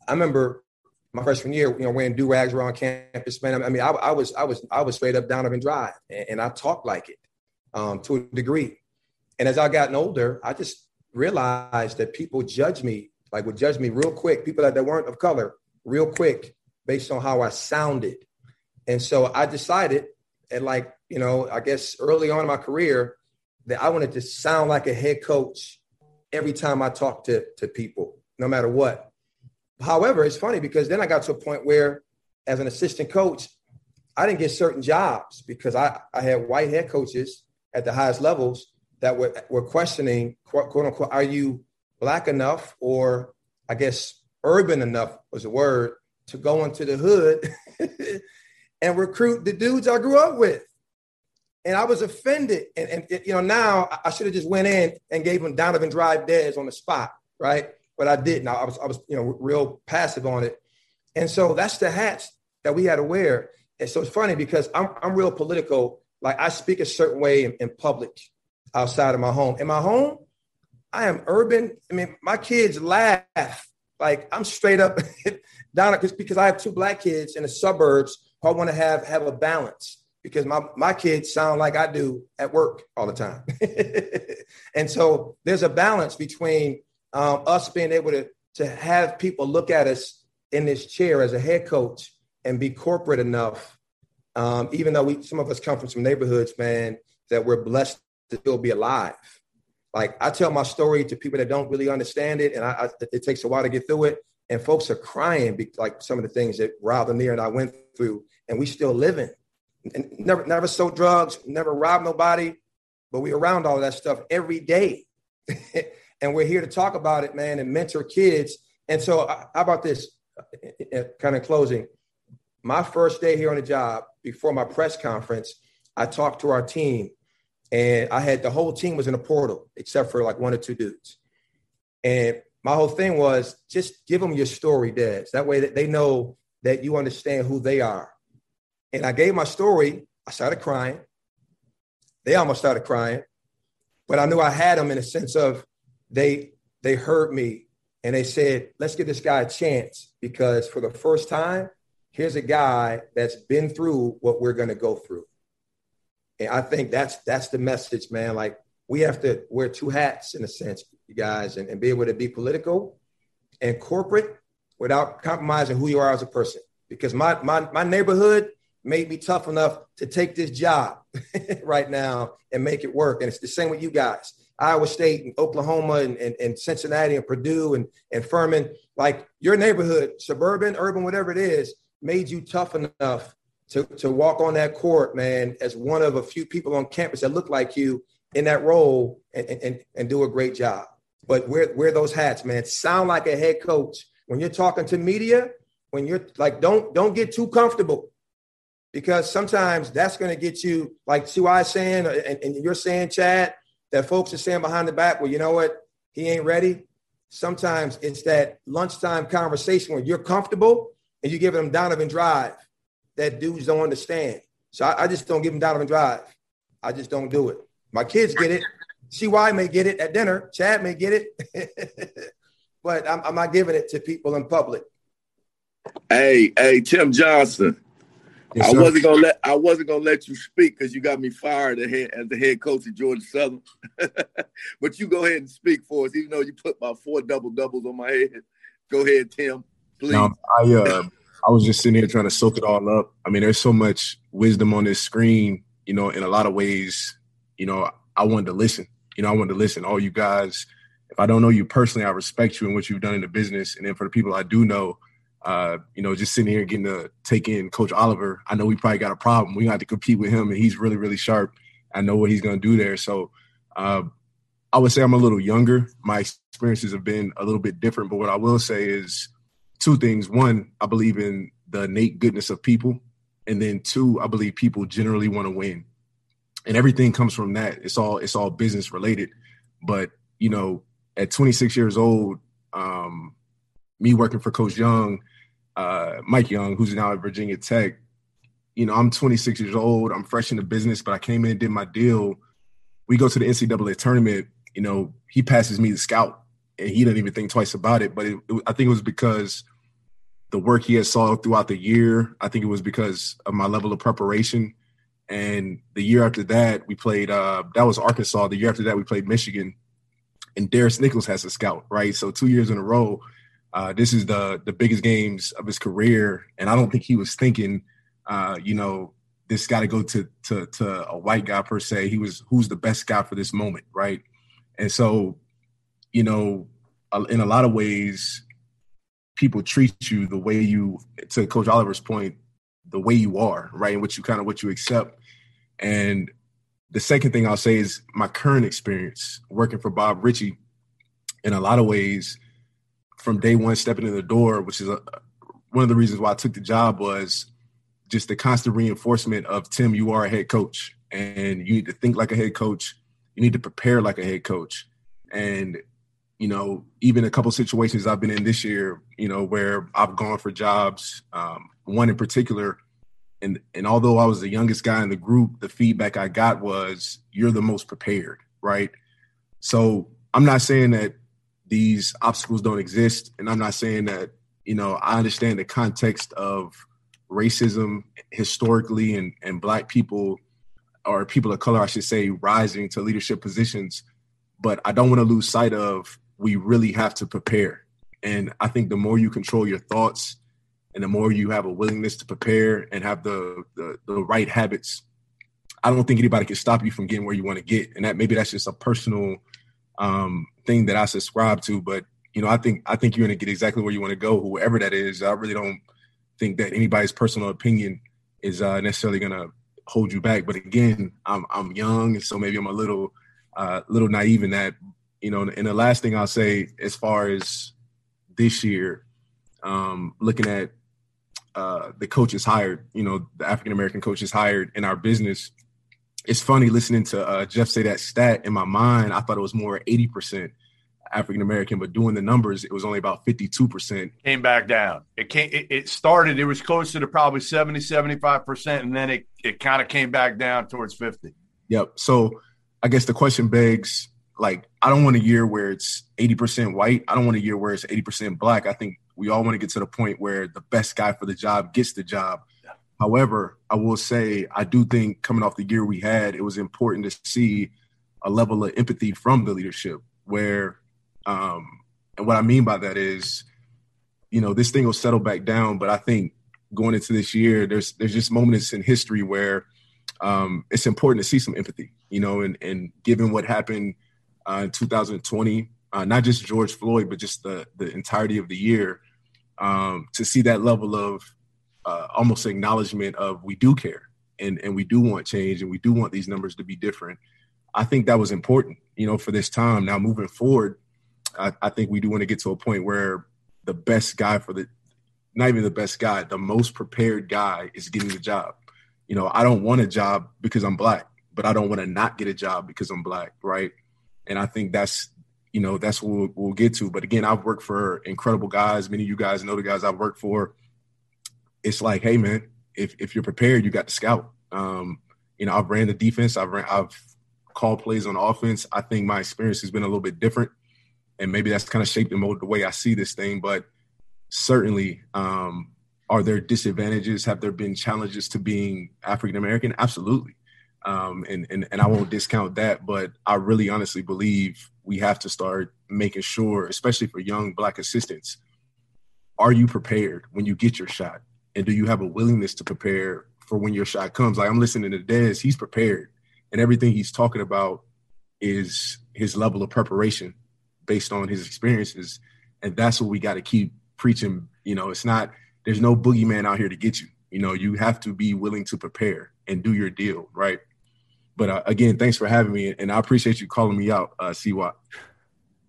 I remember my freshman year, you know, wearing do rags around campus, man. I mean, I, I, was, I was, I was straight up Donovan Drive, and, and I talked like it um, to a degree. And as I gotten older, I just realized that people judge me, like would judge me real quick, people that, that weren't of color, real quick, based on how I sounded. And so I decided at like, you know, I guess early on in my career that I wanted to sound like a head coach every time I talked to, to people, no matter what. However, it's funny because then I got to a point where as an assistant coach, I didn't get certain jobs because I, I had white head coaches at the highest levels that were, were questioning, quote, quote unquote, are you black enough or I guess urban enough was the word to go into the hood and recruit the dudes I grew up with. And I was offended. And, and you know, now I should have just went in and gave them Donovan Drive Dez on the spot, right? But I didn't. I was, I was, you know, real passive on it. And so that's the hats that we had to wear. And so it's funny because I'm, I'm real political like I speak a certain way in, in public outside of my home. In my home, I am urban. I mean, my kids laugh. Like I'm straight up down because because I have two black kids in the suburbs who I want to have have a balance because my my kids sound like I do at work all the time. and so there's a balance between um, us being able to to have people look at us in this chair as a head coach and be corporate enough um, even though we some of us come from some neighborhoods, man, that we're blessed to still be alive. Like I tell my story to people that don't really understand it, and I, I, it takes a while to get through it. And folks are crying, be, like some of the things that Rob Lanier and I went through, and we still living. And never, never sold drugs, never robbed nobody, but we around all that stuff every day. and we're here to talk about it, man, and mentor kids. And so, uh, how about this? Uh, uh, kind of closing my first day here on the job, before my press conference, I talked to our team, and I had the whole team was in a portal except for like one or two dudes. And my whole thing was just give them your story, Dez. That way that they know that you understand who they are. And I gave my story. I started crying. They almost started crying, but I knew I had them in a sense of they they heard me and they said, "Let's give this guy a chance," because for the first time here's a guy that's been through what we're going to go through. And I think that's that's the message, man. Like we have to wear two hats in a sense, you guys, and, and be able to be political and corporate without compromising who you are as a person. Because my my my neighborhood made me tough enough to take this job right now and make it work. And it's the same with you guys. Iowa State and Oklahoma and, and, and, Cincinnati and Purdue and, and Furman, like your neighborhood, suburban, urban, whatever it is, made you tough enough to, to walk on that court, man, as one of a few people on campus that look like you in that role and, and, and do a great job. But wear, wear those hats, man. Sound like a head coach when you're talking to media, when you're like, don't don't get too comfortable because sometimes that's going to get you like Ty saying, uh, and, and you're saying, Chad, that folks are saying behind the back, well, you know what, he ain't ready. Sometimes it's that lunchtime conversation where you're comfortable and you give them Donovan Drive that dudes don't understand. So I, I just don't give them Donovan Drive. I just don't do it. My kids get it. CY may get it at dinner. Chad may get it. but I'm, I'm not giving it to people in public. Hey, hey, Tim Johnson. Yes, I wasn't gonna let I wasn't gonna let you speak because you got me fired ahead as the head coach of Georgia Southern. but you go ahead and speak for us, even though you put my four double doubles on my head. Go ahead, Tim, please. No, I uh, I was just sitting here trying to soak it all up. I mean, there's so much wisdom on this screen. You know, in a lot of ways, you know, I wanted to listen. You know, I wanted to listen. All you guys, if I don't know you personally, I respect you and what you've done in the business. And then for the people I do know, uh, you know, just sitting here getting to take in Coach Oliver, I know we probably got a problem. We got to compete with him, and he's really, really sharp. I know what he's going to do there. So uh, I would say I'm a little younger. My experiences have been a little bit different, but what I will say is two things. One, I believe in the innate goodness of people, and then two, I believe people generally want to win, and everything comes from that. It's all it's all business related. But you know, at 26 years old, um, me working for Coach Young uh, Mike Young, who's now at Virginia Tech. You know, I'm 26 years old. I'm fresh in the business, but I came in, and did my deal. We go to the NCAA tournament. You know, he passes me the scout, and he didn't even think twice about it. But it, it, I think it was because the work he had saw throughout the year. I think it was because of my level of preparation. And the year after that, we played. Uh, that was Arkansas. The year after that, we played Michigan, and Darris Nichols has a scout, right? So two years in a row, uh, this is the the biggest games of his career, and I don't think he was thinking, uh, you know, this got to go to to to a white guy per se. He was who's the best guy for this moment, right? And so, you know, in a lot of ways, people treat you the way you, to Coach Oliver's point, the way you are, right, and what you kind of what you accept. And the second thing I'll say is my current experience working for Bob Richey In a lot of ways, from day one stepping in the door, which is a, one of the reasons why I took the job was just the constant reinforcement of Tim, you are a head coach and you need to think like a head coach. You need to prepare like a head coach. And, you know, even a couple situations I've been in this year, you know, where I've gone for jobs, um, one in particular, and and although I was the youngest guy in the group, the feedback I got was you're the most prepared, right? So I'm not saying that these obstacles don't exist. And I'm not saying that, you know, I understand the context of racism historically and, and black people or people of color, I should say, rising to leadership positions. But I don't want to lose sight of we really have to prepare. And I think the more you control your thoughts and the more you have a willingness to prepare and have the, the, the right habits, I don't think anybody can stop you from getting where you want to get. And that maybe that's just a personal um, thing that I subscribe to. But you know, I think I think you're going to get exactly where you want to go, whoever that is. I really don't think that anybody's personal opinion is uh, necessarily going to hold you back. But again, I'm I'm young, so maybe I'm a little uh, little naive in that. You know, and the last thing I'll say, as far as this year, um, looking at uh, the coaches hired, you know, the African American coaches hired in our business, it's funny listening to uh, Jeff say that stat in my mind. I thought it was more 80% African American, but doing the numbers, it was only about 52%. Came back down. It came, it, it started, it was closer to probably 70, 75%, and then it, it kind of came back down towards 50. Yep. So I guess the question begs like, I don't want a year where it's 80% white. I don't want a year where it's 80% black. I think we all want to get to the point where the best guy for the job gets the job. However, I will say I do think coming off the year we had, it was important to see a level of empathy from the leadership. Where, um, and what I mean by that is, you know, this thing will settle back down. But I think going into this year, there's there's just moments in history where um, it's important to see some empathy. You know, and and given what happened in 2020, uh, not just George Floyd, but just the the entirety of the year, um, to see that level of uh, almost acknowledgement of we do care and and we do want change and we do want these numbers to be different. I think that was important, you know, for this time. Now moving forward, I, I think we do want to get to a point where the best guy for the not even the best guy, the most prepared guy is getting the job. You know, I don't want a job because I'm black, but I don't want to not get a job because I'm black, right? And I think that's you know that's what we'll, we'll get to. But again, I've worked for incredible guys. Many of you guys know the guys I've worked for. It's like, hey man, if if you're prepared, you got to scout. Um, you know, I've ran the defense. I've ran, I've called plays on offense. I think my experience has been a little bit different, and maybe that's kind of shaped and molded the way I see this thing. But certainly, um, are there disadvantages? Have there been challenges to being African American? Absolutely. Um, and, and and I won't discount that, but I really honestly believe we have to start making sure, especially for young black assistants, are you prepared when you get your shot? And do you have a willingness to prepare for when your shot comes? Like I'm listening to Dez, he's prepared. And everything he's talking about is his level of preparation based on his experiences. And that's what we got to keep preaching. You know, it's not, there's no boogeyman out here to get you. You know, you have to be willing to prepare and do your deal, right? But uh, again, thanks for having me, and I appreciate you calling me out, uh, CWAT.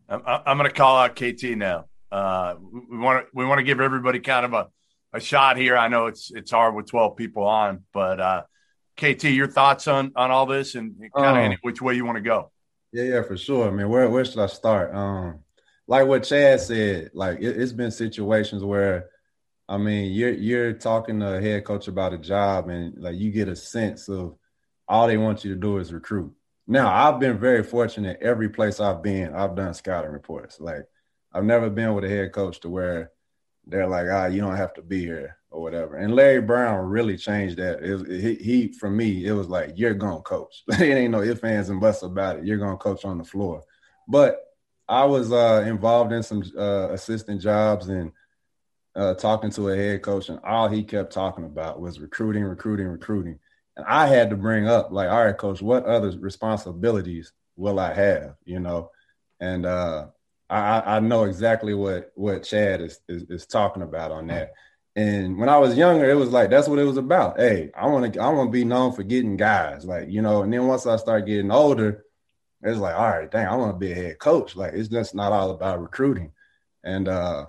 I'm, I'm going to call out KT now. Uh, we want to we want to give everybody kind of a, a shot here. I know it's it's hard with 12 people on, but uh, KT, your thoughts on on all this and kind of um, which way you want to go? Yeah, yeah, for sure. I mean, where where should I start? Um, like what Chad said, like it, has been situations where, I mean, you're you're talking to a head coach about a job, and like you get a sense of all they want you to do is recruit. Now, I've been very fortunate every place I've been, I've done scouting reports. Like, I've never been with a head coach to where they're like, ah, you don't have to be here or whatever. And Larry Brown really changed that. It, he, he, for me, it was like, you're going to coach. it ain't no ifs, ands, and buts about it. You're going to coach on the floor. But I was uh, involved in some uh, assistant jobs and uh, talking to a head coach, and all he kept talking about was recruiting, recruiting, recruiting. And I had to bring up, like, all right, coach, what other responsibilities will I have? You know, and uh, I, I know exactly what what Chad is, is, is talking about on that. And when I was younger, it was like that's what it was about. Hey, I want to I want to be known for getting guys, like you know. And then once I start getting older, it's like, all right, dang, I want to be a head coach. Like it's just not all about recruiting. And uh,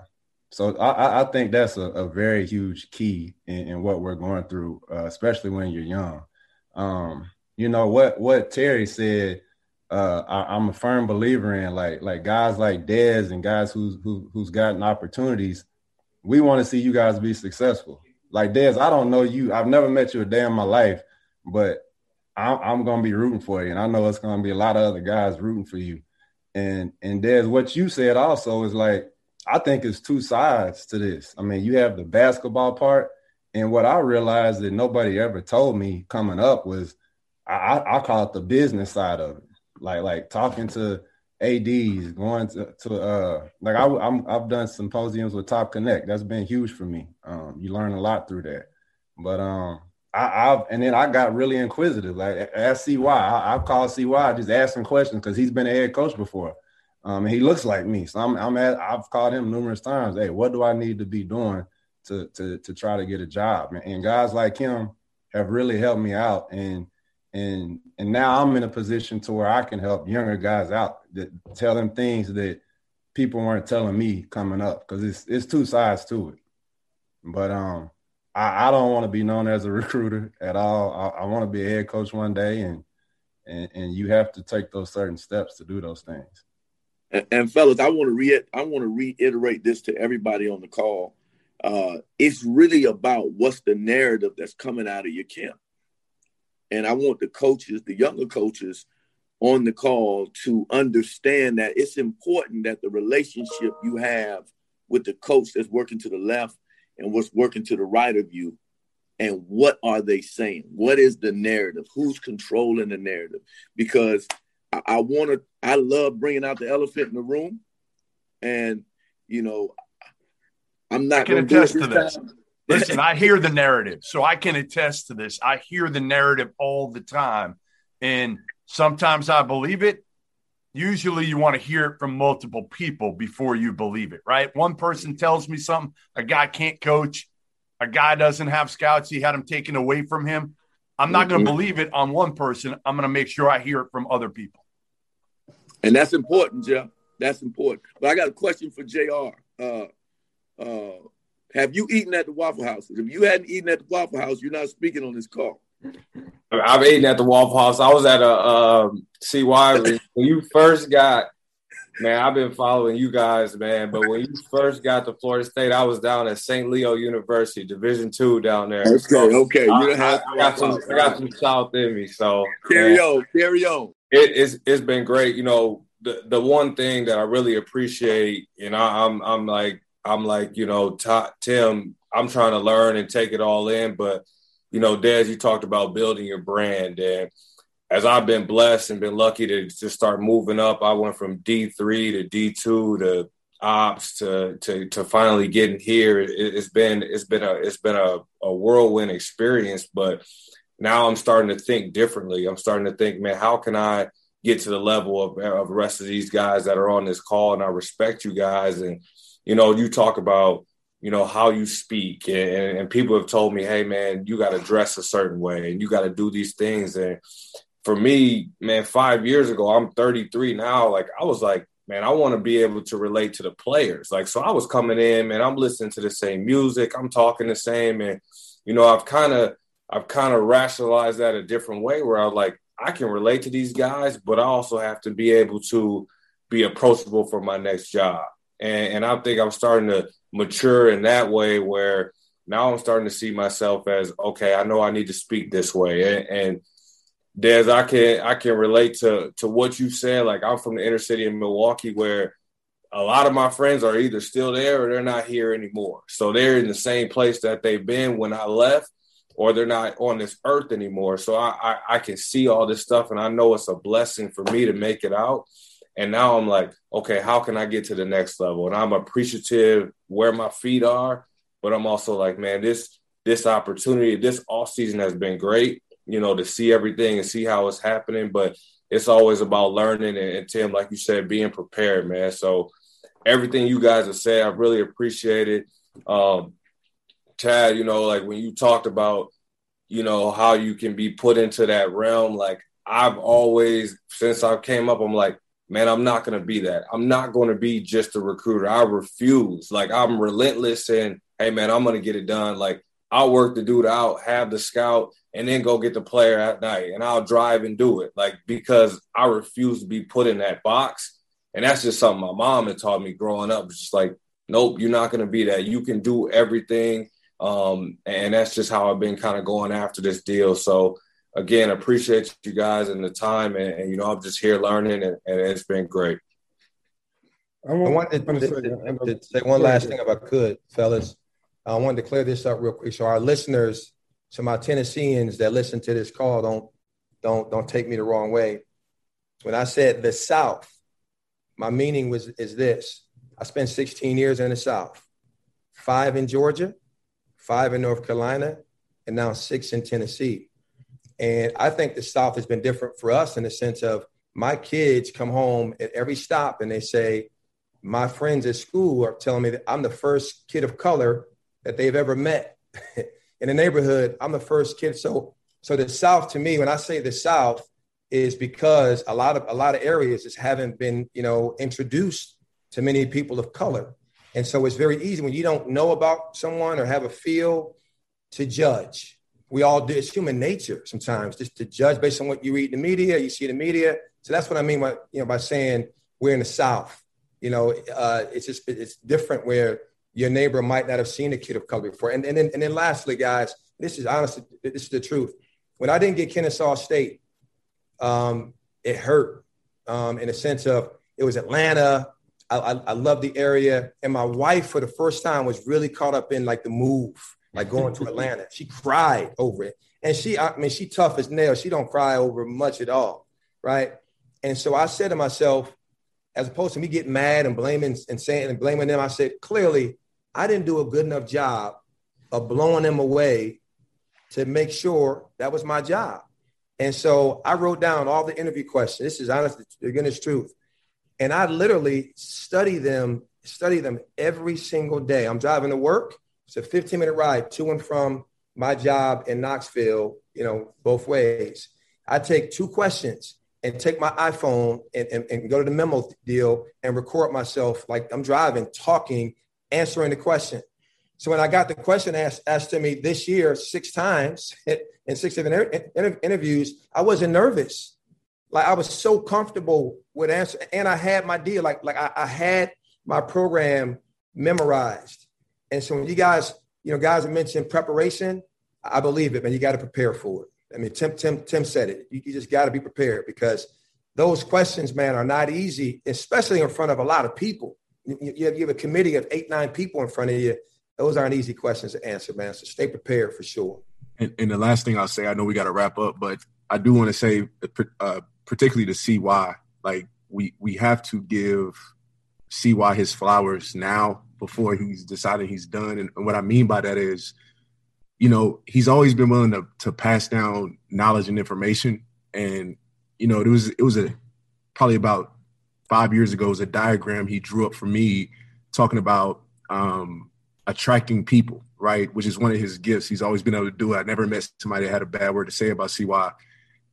so I, I think that's a, a, very huge key in, in what we're going through, uh, especially when you're young. Um, you know what what Terry said. Uh, I, am a firm believer in like like guys like Dez and guys who's who, who's gotten opportunities. We want to see you guys be successful. Like Dez, I don't know you. I've never met you a day in my life, but I'm, I'm gonna be rooting for you, and I know it's gonna be a lot of other guys rooting for you. And and Dez, what you said also is like I think it's two sides to this. I mean, you have the basketball part, and what I realized that nobody ever told me coming up was I, I call it the business side of it. Like like talking to ads, going to, to uh like I, I'm I've done symposiums with Top Connect. That's been huge for me. Um, you learn a lot through that. But um, I, I've and then I got really inquisitive. Like ask CY. I, I've called CY just asking questions because he's been a head coach before. Um, he looks like me. So I'm, I'm at, I've called him numerous times. Hey, what do I need to be doing to, to, to try to get a job? And, and guys like him have really helped me out. And, and, and now I'm in a position to where I can help younger guys out that tell them things that people weren't telling me coming up. Cause it's, it's two sides to it. But, um, I, I don't want to be known as a recruiter at all. I, I want to be a head coach one day and, and, and you have to take those certain steps to do those things. And, and fellas, I want to re I want to reiterate this to everybody on the call. Uh, it's really about what's the narrative that's coming out of your camp. And I want the coaches, the younger coaches on the call to understand that it's important that the relationship you have with the coach that's working to the left and what's working to the right of you and what are they saying what is the narrative who's controlling the narrative because I, I want to. I love bringing out the elephant in the room, and you know, I'm not going to attest to this. Listen, I hear the narrative, so I can attest to this. I hear the narrative all the time, and sometimes I believe it. Usually, you want to hear it from multiple people before you believe it, right? One person tells me something, a guy can't coach, a guy doesn't have scouts, he had them taken away from him. I'm not going to mm-hmm. believe it on one person. I'm going to make sure I hear it from other people. And that's important, Jeff. That's important. But I got a question for JR. Uh, Uh, have you eaten at the Waffle House? If you hadn't eaten at the Waffle House, you're not speaking on this call. I've eaten at the Waffle House. I was at a um, CY when you first got. Man, I've been following you guys, man. But when you first got to Florida State, I was down at St. Leo University, Division two down there. Okay, okay. I, You I, I got some, I got some South in me. So carry man, on, carry on. It, it's it's been great. You know, the the one thing that I really appreciate, you know, I'm I'm like I'm like you know, Ta- Tim, I'm trying to learn and take it all in, but you know, Dez, you talked about building your brand, and as I've been blessed and been lucky to just start moving up, I went from D three to D two to ops to to to finally getting here. It, has been it's been a it's been a, a whirlwind experience, but now I'm starting to think differently. I'm starting to think, man, how can I get to the level of, of the rest of these guys that are on this call? And I respect you guys, and you know, you talk about you know how you speak and, and people have told me hey man you got to dress a certain way and you got to do these things. And for me man five years ago i'm 33 now. Like i was like man i want to be able to relate to the players. Like so i was coming in man i'm listening to the same music. I'm talking the same. And you know i've kind of i've kind of rationalized that a different way where i was like i can relate to these guys but i also have to be able to be approachable for my next job and, and I think I'm starting to mature in that way where now I'm starting to see myself as okay, I know I need to speak this way. And, and Dez, I can I can relate to to what you said. Like I'm from the inner city in Milwaukee where a lot of my friends are either still there or they're not here anymore. So they're in the same place that they've been when I left, or they're not on this earth anymore. So I, I, I can see all this stuff and I know it's a blessing for me to make it out. And now I'm like, okay, how can I get to the next level? And I'm appreciative where my feet are, but I'm also like, man, this this opportunity, this off season has been great, you know, to see everything and see how it's happening. But it's always about learning and, and Tim, like you said, being prepared, man. So everything you guys have said, I really appreciate it. Um, Chad, you know, like when you talked about, you know, how you can be put into that realm, like I've always, since I came up, I'm like, man, I'm not going to be that. I'm not going to be just a recruiter. I refuse. Like, I'm relentless and, hey, man, I'm going to get it done. Like, I'll work the dude out, have the scout, and then go get the player at night. And I'll drive and do it. Like, because I refuse to be put in that box. And that's just something my mom had taught me growing up. It's just like, nope, you're not going to be that. You can do everything. Um, and that's just how I've been kind of going after this deal. So, again, appreciate you guys and the time. And, and you know, I'm just here learning, and, and it's been great. I, wanted to, to, to, to say one last thing if I could, fellas. I wanted to clear this up real quick, so our listeners, so my Tennesseans that listen to this call, don't don't don't take me the wrong way. When I said the South, my meaning was is this: I spent 16 years in the South, five in Georgia, five in North Carolina, and now six in Tennessee. And I think the South has been different for us in the sense of my kids come home at every stop and they say, my friends at school are telling me that I'm the first kid of color that they've ever met in the neighborhood. I'm the first kid. So, so the South to me, when I say the South, is because a lot of a lot of areas just haven't been, you know, introduced to many people of color. And so it's very easy when you don't know about someone or have a feel to judge we all do. It's human nature sometimes just to judge based on what you read in the media, you see the media. So that's what I mean by you know by saying we're in the South. You know, uh, it's just it's different where your neighbor might not have seen a kid of color before. And, and then and then lastly, guys, this is honestly this is the truth. When I didn't get Kennesaw State, um, it hurt um, in a sense of it was Atlanta. I, I, I love the area, and my wife for the first time was really caught up in like the move like going to Atlanta. She cried over it. And she, I mean, she tough as nails. She don't cry over much at all. Right. And so I said to myself, as opposed to me getting mad and blaming and saying and blaming them, I said, clearly, I didn't do a good enough job of blowing them away to make sure that was my job. And so I wrote down all the interview questions. This is honest, the goodness truth. And I literally study them, study them every single day. I'm driving to work it's a 15 minute ride to and from my job in Knoxville, you know, both ways. I take two questions and take my iPhone and, and, and go to the memo deal and record myself like I'm driving, talking answering the question. So when I got the question asked, asked to me this year six times in six different inter- interviews, I wasn't nervous. Like I was so comfortable with answer, and I had my deal. Like like I, I had my program memorized. And so when you guys, you know, guys mentioned preparation, I believe it, man. You got to prepare for it. I mean, Tim Tim Tim said it. You, you just got to be prepared because those questions, man, are not easy, especially in front of a lot of people. You, you, have, you have a committee of eight, nine people in front of you. Those aren't easy questions to answer, man. So stay prepared for sure. And, and the last thing I'll say, I know we got to wrap up, but I do want to say, uh, particularly to CY, like we we have to give CY his flowers now before he's decided he's done. And, and what I mean by that is, you know, he's always been willing to to pass down knowledge and information. And you know, it was it was a probably about five years ago. Was a diagram he drew up for me talking about um, attracting people, right? Which is one of his gifts. He's always been able to do it. I never met somebody that had a bad word to say about CY,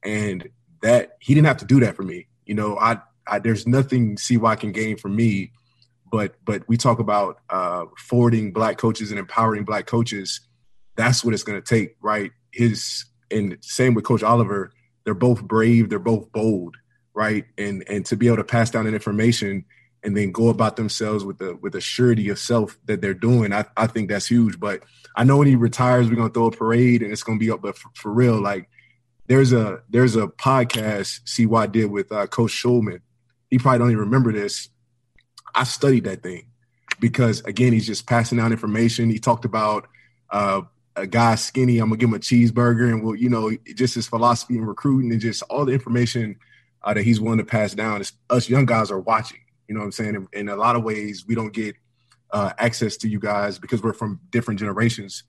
and that he didn't have to do that for me. You know, I, I there's nothing CY can gain from me, but but we talk about uh, forwarding black coaches and empowering black coaches. That's what it's going to take, right? His and same with Coach Oliver. They're both brave. They're both bold, right? And and to be able to pass down that information and then go about themselves with the with a surety of self that they're doing. I, I think that's huge. But I know when he retires, we're gonna throw a parade and it's gonna be up. But for, for real, like there's a there's a podcast CY did with uh, Coach Schulman. He probably don't even remember this. I studied that thing because again, he's just passing out information. He talked about uh, a guy skinny. I'm gonna give him a cheeseburger, and well, you know, just his philosophy and recruiting and just all the information uh, that he's willing to pass down. Is us young guys are watching. You know what I'm saying? In, in a lot of ways, we don't get uh, access to you guys because we're from different generations.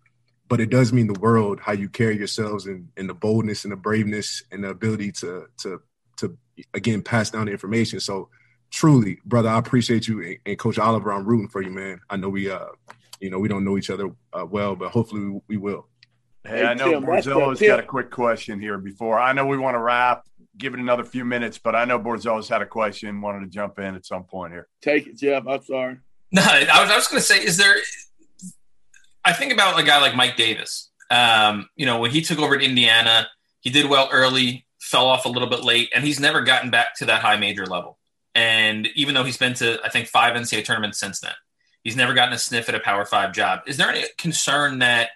But it does mean the world how you carry yourselves and, and the boldness and the braveness and the ability to to to again pass down the information. So truly, brother, I appreciate you and, and Coach Oliver. I'm rooting for you, man. I know we uh you know we don't know each other uh, well, but hopefully we, we will. Hey, I know Borzello's got a quick question here before. I know we want to wrap give it another few minutes, but I know Borzello's had a question, wanted to jump in at some point here. Take it, Jeff. I'm sorry. No, I was, I was going to say, is there? I think about a guy like Mike Davis. Um, you know, when he took over at Indiana, he did well early, fell off a little bit late, and he's never gotten back to that high major level. And even though he's been to, I think, five NCAA tournaments since then, he's never gotten a sniff at a Power Five job. Is there any concern that,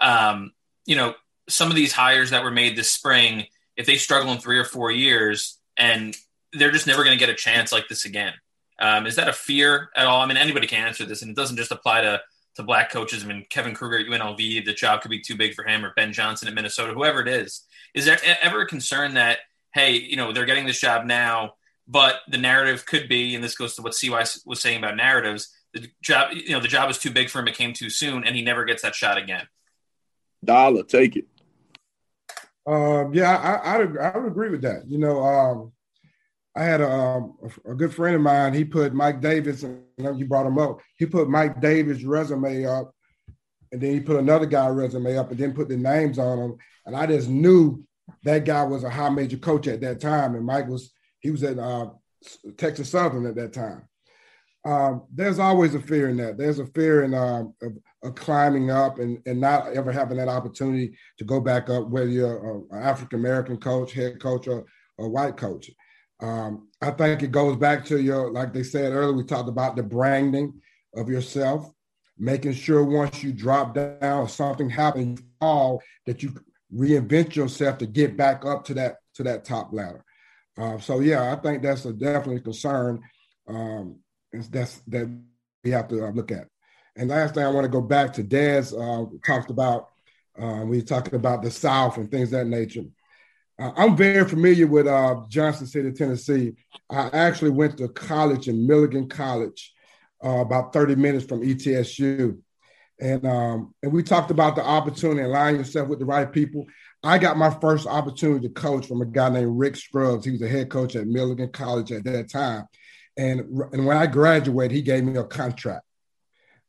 um, you know, some of these hires that were made this spring if they struggle in three or four years and they're just never going to get a chance like this again. Um, is that a fear at all? I mean, anybody can answer this, and it doesn't just apply to to black coaches. I mean, Kevin Kruger at UNLV, the job could be too big for him, or Ben Johnson at Minnesota, whoever it is. Is there ever a concern that hey, you know, they're getting this job now, but the narrative could be, and this goes to what CY was saying about narratives. The job, you know, the job is too big for him. It came too soon, and he never gets that shot again. Dollar, take it. Um, yeah, I, I, I would agree with that. You know, um, I had a, um, a, good friend of mine. He put Mike Davis, and you brought him up. He put Mike Davis' resume up, and then he put another guy resume up, and then put the names on them. And I just knew that guy was a high major coach at that time, and Mike was he was at uh, Texas Southern at that time. Um, there's always a fear in that. There's a fear in uh, of, of, climbing up and, and not ever having that opportunity to go back up, whether you're an African American coach, head coach, or a white coach. Um, I think it goes back to your, like they said earlier, we talked about the branding of yourself, making sure once you drop down, or something happens, fall, that you reinvent yourself to get back up to that to that top ladder. Uh, so yeah, I think that's a definitely concern. Um, that's that we have to uh, look at. And last thing I want to go back to Dez uh, talked about. Uh, we talking about the South and things that nature. Uh, I'm very familiar with uh, Johnson City, Tennessee. I actually went to college in Milligan College, uh, about 30 minutes from ETSU. And, um, and we talked about the opportunity, aligning yourself with the right people. I got my first opportunity to coach from a guy named Rick Scruggs. He was a head coach at Milligan College at that time. And, and when I graduated, he gave me a contract.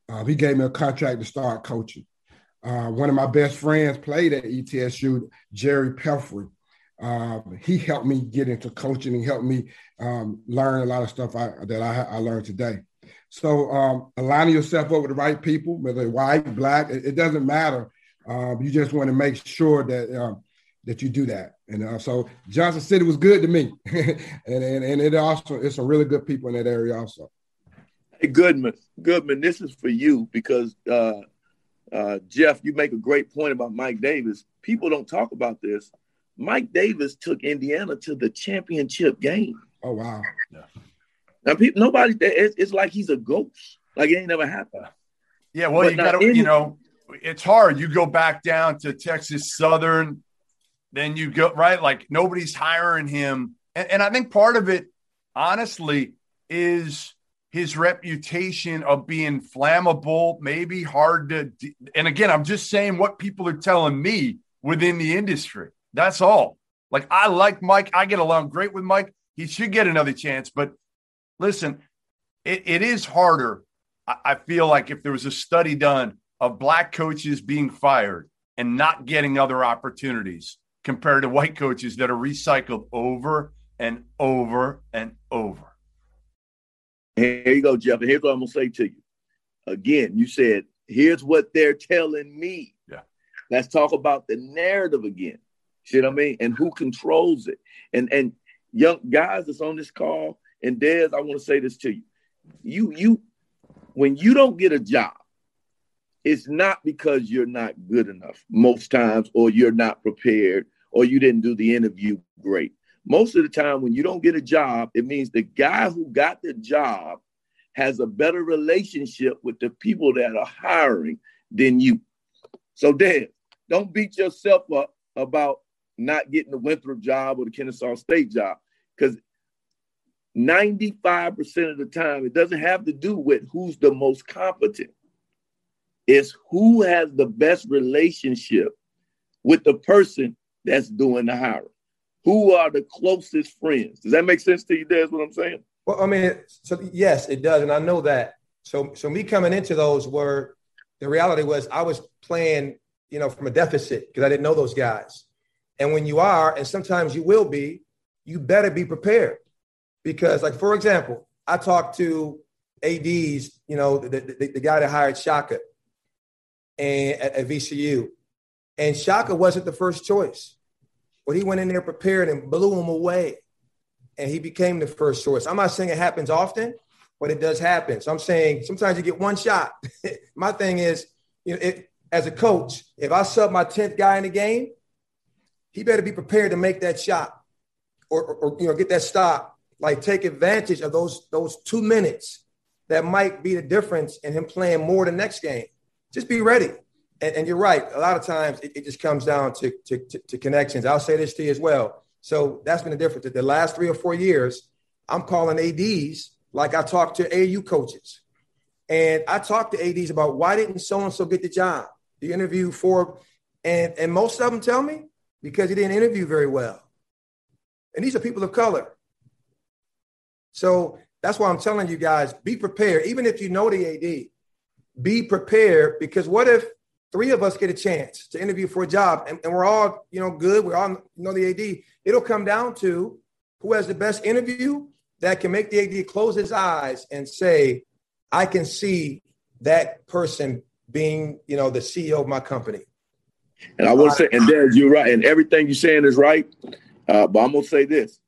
Uh, he gave me a contract to start coaching. Uh, one of my best friends played at ETSU, Jerry Pelfrey. Uh, he helped me get into coaching and helped me um, learn a lot of stuff I, that I, I, learned today. So um, aligning yourself up with the right people, whether white, black, it, it doesn't matter. Um, you just want to make sure that um, that you do that. And uh, so Johnson City was good to me, and, and and it also it's some really good people in that area also. Hey Goodman, Goodman, this is for you because uh, uh, Jeff, you make a great point about Mike Davis. People don't talk about this. Mike Davis took Indiana to the championship game. Oh wow! Yeah. Now, people, nobody. It's, it's like he's a ghost. Like it ain't never happened. Yeah, well, but you got to, you know, it's hard. You go back down to Texas Southern, then you go right. Like nobody's hiring him, and, and I think part of it, honestly, is his reputation of being flammable, maybe hard to. And again, I'm just saying what people are telling me within the industry. That's all. Like I like Mike. I get along great with Mike. He should get another chance, but listen, it, it is harder. I, I feel like if there was a study done of black coaches being fired and not getting other opportunities compared to white coaches that are recycled over and over and over. Here you go, Jeff. And here's what I'm gonna say to you. Again, you said, here's what they're telling me. Yeah. Let's talk about the narrative again. See what I mean? And who controls it. And and young guys that's on this call, and Dez, I want to say this to you. You, you, when you don't get a job, it's not because you're not good enough most times, or you're not prepared, or you didn't do the interview great. Most of the time, when you don't get a job, it means the guy who got the job has a better relationship with the people that are hiring than you. So, Dez, don't beat yourself up about not getting the Winthrop job or the Kennesaw State job because 95% of the time, it doesn't have to do with who's the most competent. It's who has the best relationship with the person that's doing the hiring. Who are the closest friends? Does that make sense to you, Dez, what I'm saying? Well, I mean, so yes, it does. And I know that. So, so me coming into those were the reality was I was playing, you know, from a deficit because I didn't know those guys. And when you are, and sometimes you will be, you better be prepared because, like for example, I talked to ads, you know, the, the, the guy that hired Shaka and at, at, VCU, and Shaka wasn't the first choice, but he went in there prepared and blew him away, and he became the first choice. I'm not saying it happens often, but it does happen. So I'm saying sometimes you get one shot. my thing is, you know, it, as a coach, if I sub my tenth guy in the game, he better be prepared to make that shot or, or, or you know get that stop like take advantage of those those two minutes that might be the difference in him playing more the next game. Just be ready. And, and you're right. A lot of times it, it just comes down to, to, to, to, connections. I'll say this to you as well. So that's been the difference. The last three or four years, I'm calling ADs like I talked to AU coaches. And I talked to ADs about why didn't so and so get the job? The interview for, and, and most of them tell me because he didn't interview very well. And these are people of color. So that's why I'm telling you guys be prepared. Even if you know the AD, be prepared because what if three of us get a chance to interview for a job and, and we're all, you know, good, we all know the AD. It'll come down to who has the best interview that can make the AD close his eyes and say, I can see that person being, you know, the CEO of my company. And I want to say, and Dad, you're right, and everything you're saying is right. Uh, but I'm gonna say this: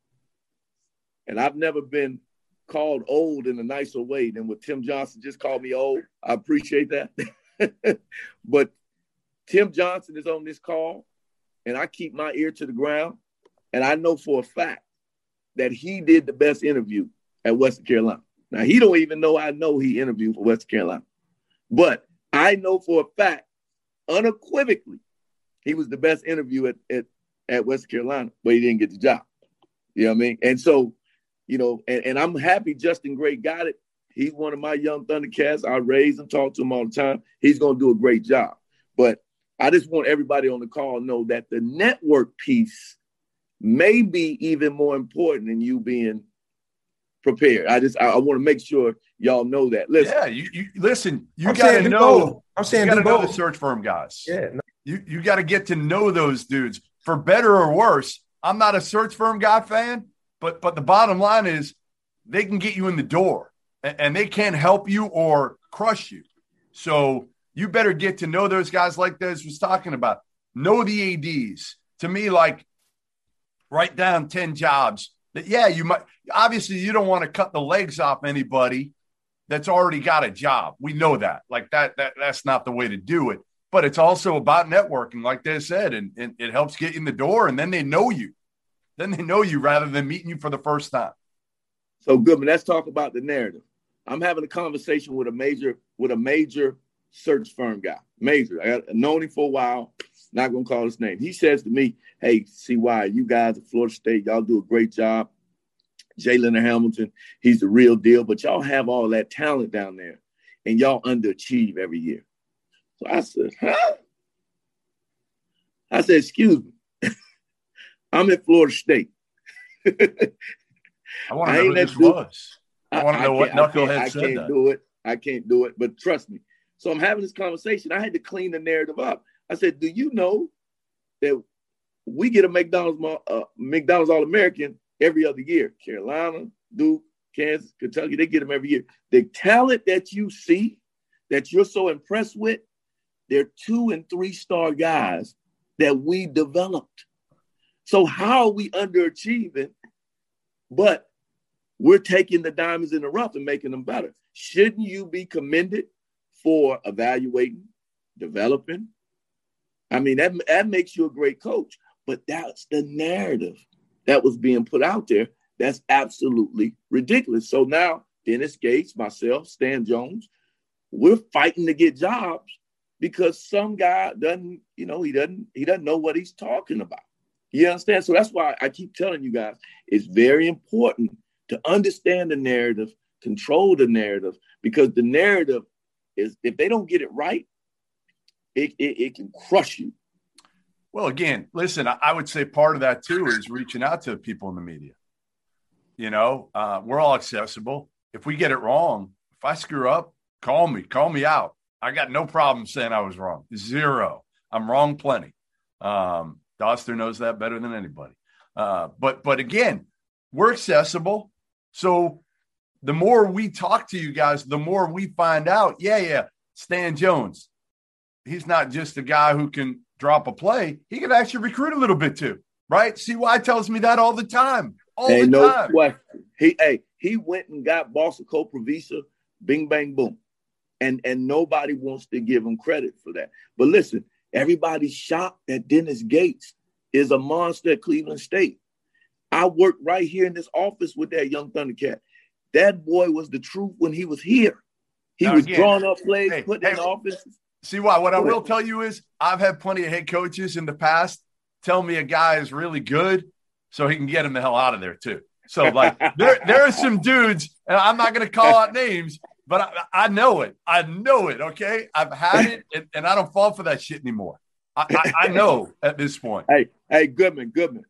and I've never been called old in a nicer way than what Tim Johnson just called me old. I appreciate that. but Tim Johnson is on this call, and I keep my ear to the ground. And I know for a fact that he did the best interview at Western Carolina. Now he don't even know I know he interviewed for Western Carolina. But I know for a fact, unequivocally, he was the best interview at, at, at Western Carolina, but he didn't get the job. You know what I mean? And so you know, and, and I'm happy Justin Gray got it. He's one of my young Thundercats. I raise and talk to him all the time. He's going to do a great job. But I just want everybody on the call to know that the network piece may be even more important than you being prepared. I just I, I want to make sure y'all know that. Listen, yeah, you, you listen. You got to know. I'm saying you got to know the search firm guys. Yeah, no. You you got to get to know those dudes for better or worse. I'm not a search firm guy fan, but but the bottom line is they can get you in the door. and they can help you or crush you. So you better get to know those guys like Dez was talking about. Know the ADs. To me, like write down 10 jobs that, yeah, you might obviously you don't want to cut the legs off anybody that's already got a job. We know that. Like that, that that's not the way to do it. But it's also about networking, like they said, and, and it helps get in the door, and then they know you. Then they know you rather than meeting you for the first time. So Goodman, let's talk about the narrative. I'm having a conversation with a major with a major search firm guy. Major. I got known him for a while. Not gonna call his name. He says to me, "Hey, CY, you guys at Florida State, y'all do a great job. Jalen Hamilton, he's the real deal, but y'all have all that talent down there, and y'all underachieve every year." I said, "Huh?" I said, "Excuse me, I'm at Florida State." I want to know who this was. I want to know what knucklehead I said can't that. do it. I can't do it. But trust me. So I'm having this conversation. I had to clean the narrative up. I said, "Do you know that we get a McDonald's uh, McDonald's All American every other year? Carolina, Duke, Kansas, Kentucky, they get them every year. The talent that you see, that you're so impressed with, they're two and three star guys that we developed. So how are we underachieving? But we're taking the diamonds in the rough and making them better. Shouldn't you be commended for evaluating, developing? I mean, that, that makes you a great coach, but that's the narrative that was being put out there. That's absolutely ridiculous. So now, Dennis Gates, myself, Stan Jones, we're fighting to get jobs because some guy doesn't, you know, he doesn't, he doesn't know what he's talking about. You understand? So that's why I keep telling you guys it's very important to understand the narrative, control the narrative, because the narrative is if they don't get it right, it, it, it can crush you. Well, again, listen, I, would say part of that too is reaching out to people in the media. You know, uh, we're all accessible. If we get it wrong, if I screw up, call me, call me out. I got no problem saying I was wrong. Zero. I'm wrong plenty. Um, Doster knows that better than anybody. Uh, but but again, we're accessible. So the more we talk to you guys, the more we find out. Yeah, yeah, Stan Jones. He's not just a guy who can drop a play. He can actually recruit a little bit too, right? CY tells me that all the time. All the no time. question. He hey, he went and got Balsa Koprivica, bing bang boom. And and nobody wants to give him credit for that. But listen, everybody's shocked that Dennis Gates is a monster at Cleveland State. I worked right here in this office with that young Thundercat. That boy was the truth when he was here. He Now, was again, drawing up plays, hey, putting in hey, office. See why? What I will tell you is I've had plenty of head coaches in the past tell me a guy is really good, so he can get him the hell out of there too. So like there, there are some dudes, and I'm not going to call out names, but I, I know it. I know it. Okay, I've had it, and, and I don't fall for that shit anymore. I, I, I know at this point. Hey, hey, Goodman, Goodman.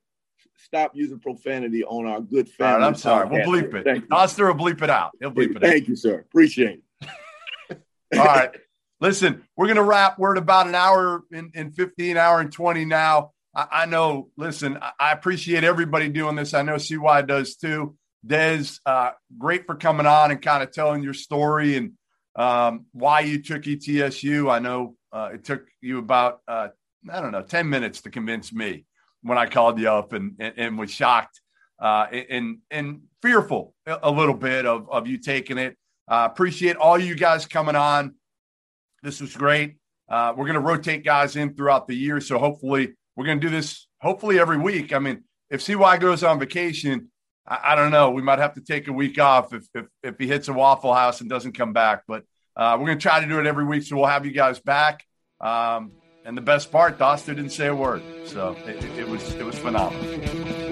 Stop using profanity on our good All family. right, I'm sorry. We'll bleep it. Thank. Oster will bleep it out. He'll bleep it out. Thank you, sir. Appreciate it. All right. Listen, we're going to wrap. We're at about an hour in, in 15, hour and 20 now. I, I know, listen, I appreciate everybody doing this. I know CY does too. Dez, uh, great for coming on and kind of telling your story and um, why you took ETSU. I know uh, it took you about, uh, I don't know, 10 minutes to convince me when I called you up and, and, and was shocked uh, and, and fearful a little bit of, of you taking it. Appreciate all you guys coming on. This was great. Uh, we're going to rotate guys in throughout the year. So hopefully, we're going to do this hopefully every week. I mean, if CY goes on vacation, I, I don't know. We might have to take a week off if, if, if he hits a Waffle House and doesn't come back. But uh, we're going to try to do it every week. So we'll have you guys back. Um, and the best part, Doster didn't say a word. So it, it- it was it was phenomenal.